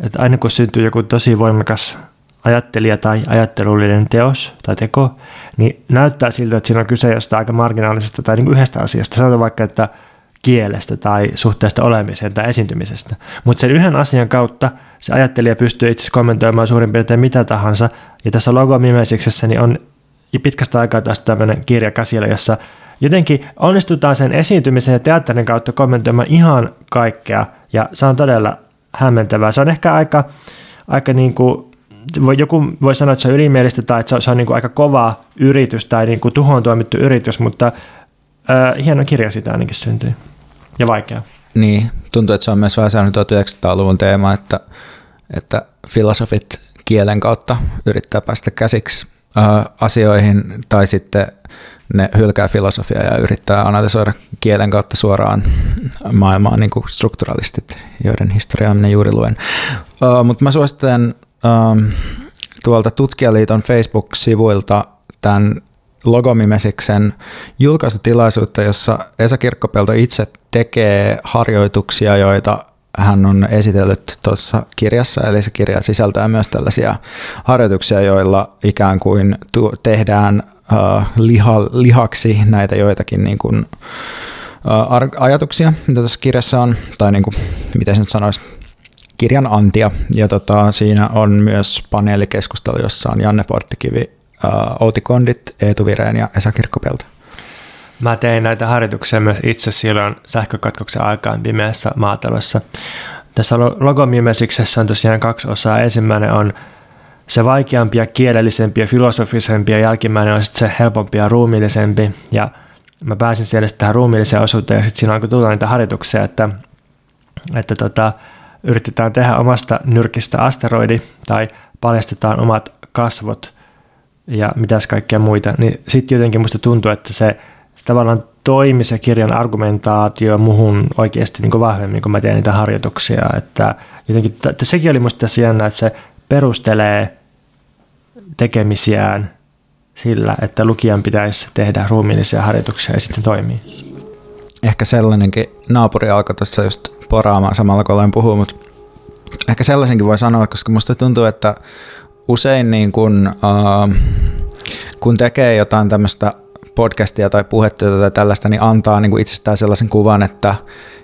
että aina kun syntyy joku tosi voimakas ajattelija tai ajattelullinen teos tai teko, niin näyttää siltä, että siinä on kyse jostain aika marginaalisesta tai niin kuin yhdestä asiasta. Sanotaan vaikka, että kielestä tai suhteesta olemiseen tai esiintymisestä. Mutta sen yhden asian kautta se ajattelija pystyy itse kommentoimaan suurin piirtein mitä tahansa. Ja tässä logomimesiksessä niin on pitkästä aikaa tästä tämmöinen kirja käsillä, jossa jotenkin onnistutaan sen esiintymisen ja teatterin kautta kommentoimaan ihan kaikkea. Ja se on todella hämmentävää. Se on ehkä aika, aika niin kuin joku voi sanoa, että se on ylimielistä tai että se on, se on niin kuin aika kova yritys tai niin kuin tuhoon tuomittu yritys, mutta äh, hieno kirja sitä ainakin syntyi ja vaikea. Niin, tuntuu, että se on myös vähän sellainen 1900-luvun teema, että, että filosofit kielen kautta yrittää päästä käsiksi asioihin tai sitten ne hylkää filosofiaa ja yrittää analysoida kielen kautta suoraan maailmaa niin kuin strukturalistit, joiden historiaa minä juuri luen. Uh, mutta mä suosittelen ähm, tuolta Tutkijaliiton Facebook-sivuilta tämän Logomimesiksen julkaisutilaisuutta, jossa Esa Kirkkopelto itse tekee harjoituksia, joita hän on esitellyt tuossa kirjassa, eli se kirja sisältää myös tällaisia harjoituksia, joilla ikään kuin tu- tehdään uh, liha, lihaksi näitä joitakin niin kuin, uh, ajatuksia, mitä tässä kirjassa on, tai niin kuin, miten se nyt sanoisi, kirjan antia. Ja tota, siinä on myös paneelikeskustelu, jossa on Janne Porttikivi, uh, Outi Kondit, Eetu Vireen ja Esa Kirkkopelto. Mä tein näitä harjoituksia myös itse silloin sähkökatkoksen aikaan pimeässä maatalossa. Tässä logomimesiksessä on tosiaan kaksi osaa. Ensimmäinen on se vaikeampi ja kielellisempi ja filosofisempi ja jälkimmäinen on sitten se helpompi ja ruumiillisempi. Ja mä pääsin siellä tähän ruumiilliseen osuuteen ja sitten siinä alkoi tulla niitä harjoituksia, että, että tota, yritetään tehdä omasta nyrkistä asteroidi tai paljastetaan omat kasvot ja mitäs kaikkea muita, niin sitten jotenkin musta tuntuu, että se, se tavallaan toimi se kirjan argumentaatio muhun oikeasti niin vahvemmin, kun mä teen niitä harjoituksia. Että jotenkin, että sekin oli musta tässä jännä, että se perustelee tekemisiään sillä, että lukijan pitäisi tehdä ruumiillisia harjoituksia ja sitten toimii. Ehkä sellainenkin naapuri alkoi tuossa just poraamaan samalla kun olen puhunut, mutta ehkä sellaisenkin voi sanoa, koska musta tuntuu, että usein niin kun, uh, kun tekee jotain tämmöistä podcastia tai puhetta tai tällaista, niin antaa niin kuin itsestään sellaisen kuvan, että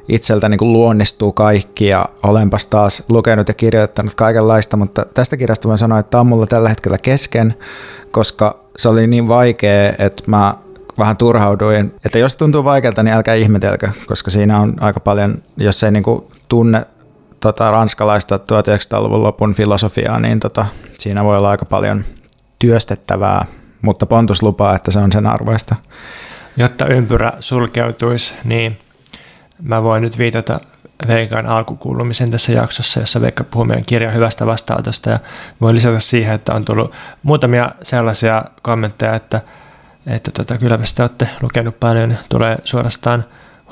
itseltä niin kuin luonnistuu kaikki ja olenpas taas lukenut ja kirjoittanut kaikenlaista, mutta tästä kirjasta voin sanoa, että tämä on mulla tällä hetkellä kesken, koska se oli niin vaikea, että mä vähän turhauduin. Että jos tuntuu vaikealta, niin älkää ihmetelkö, koska siinä on aika paljon, jos ei niin kuin tunne tota, ranskalaista 1900-luvun lopun filosofiaa, niin tota, siinä voi olla aika paljon työstettävää mutta Pontus lupaa, että se on sen arvoista. Jotta ympyrä sulkeutuisi, niin mä voin nyt viitata Veikan alkukuulumisen tässä jaksossa, jossa Veikka puhuu meidän kirjan hyvästä vastaanotosta ja voin lisätä siihen, että on tullut muutamia sellaisia kommentteja, että, että tota, kyllä te olette lukenut paljon ja tulee suorastaan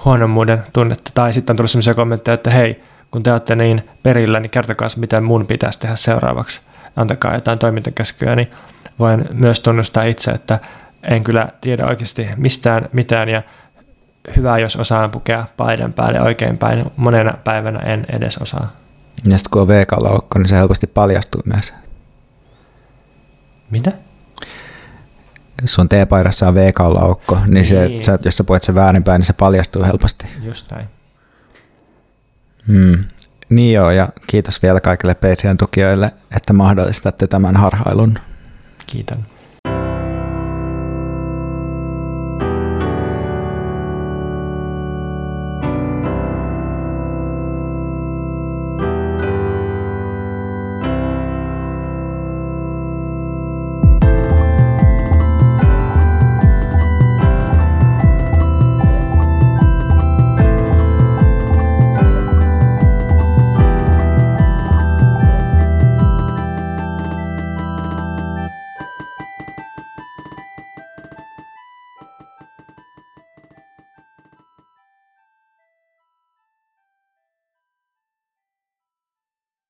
huonommuuden tunnetta. Tai sitten on tullut sellaisia kommentteja, että hei, kun te olette niin perillä, niin kertokaa mitä mun pitäisi tehdä seuraavaksi. Antakaa jotain toimintakäskyä, niin voin myös tunnustaa itse, että en kyllä tiedä oikeasti mistään mitään ja hyvä, jos osaan pukea paidan päälle oikein päin. Monena päivänä en edes osaa. Ja sitten kun on V-kaulaukko, niin se helposti paljastuu myös. Mitä? Sun T-paidassa on V-kaulaukko, niin, niin. Se, sä, jos sä puet sen väärinpäin, niin se paljastuu helposti. Just näin. Hmm. Niin joo, ja kiitos vielä kaikille Patreon-tukijoille, että mahdollistatte tämän harhailun. Geht dann.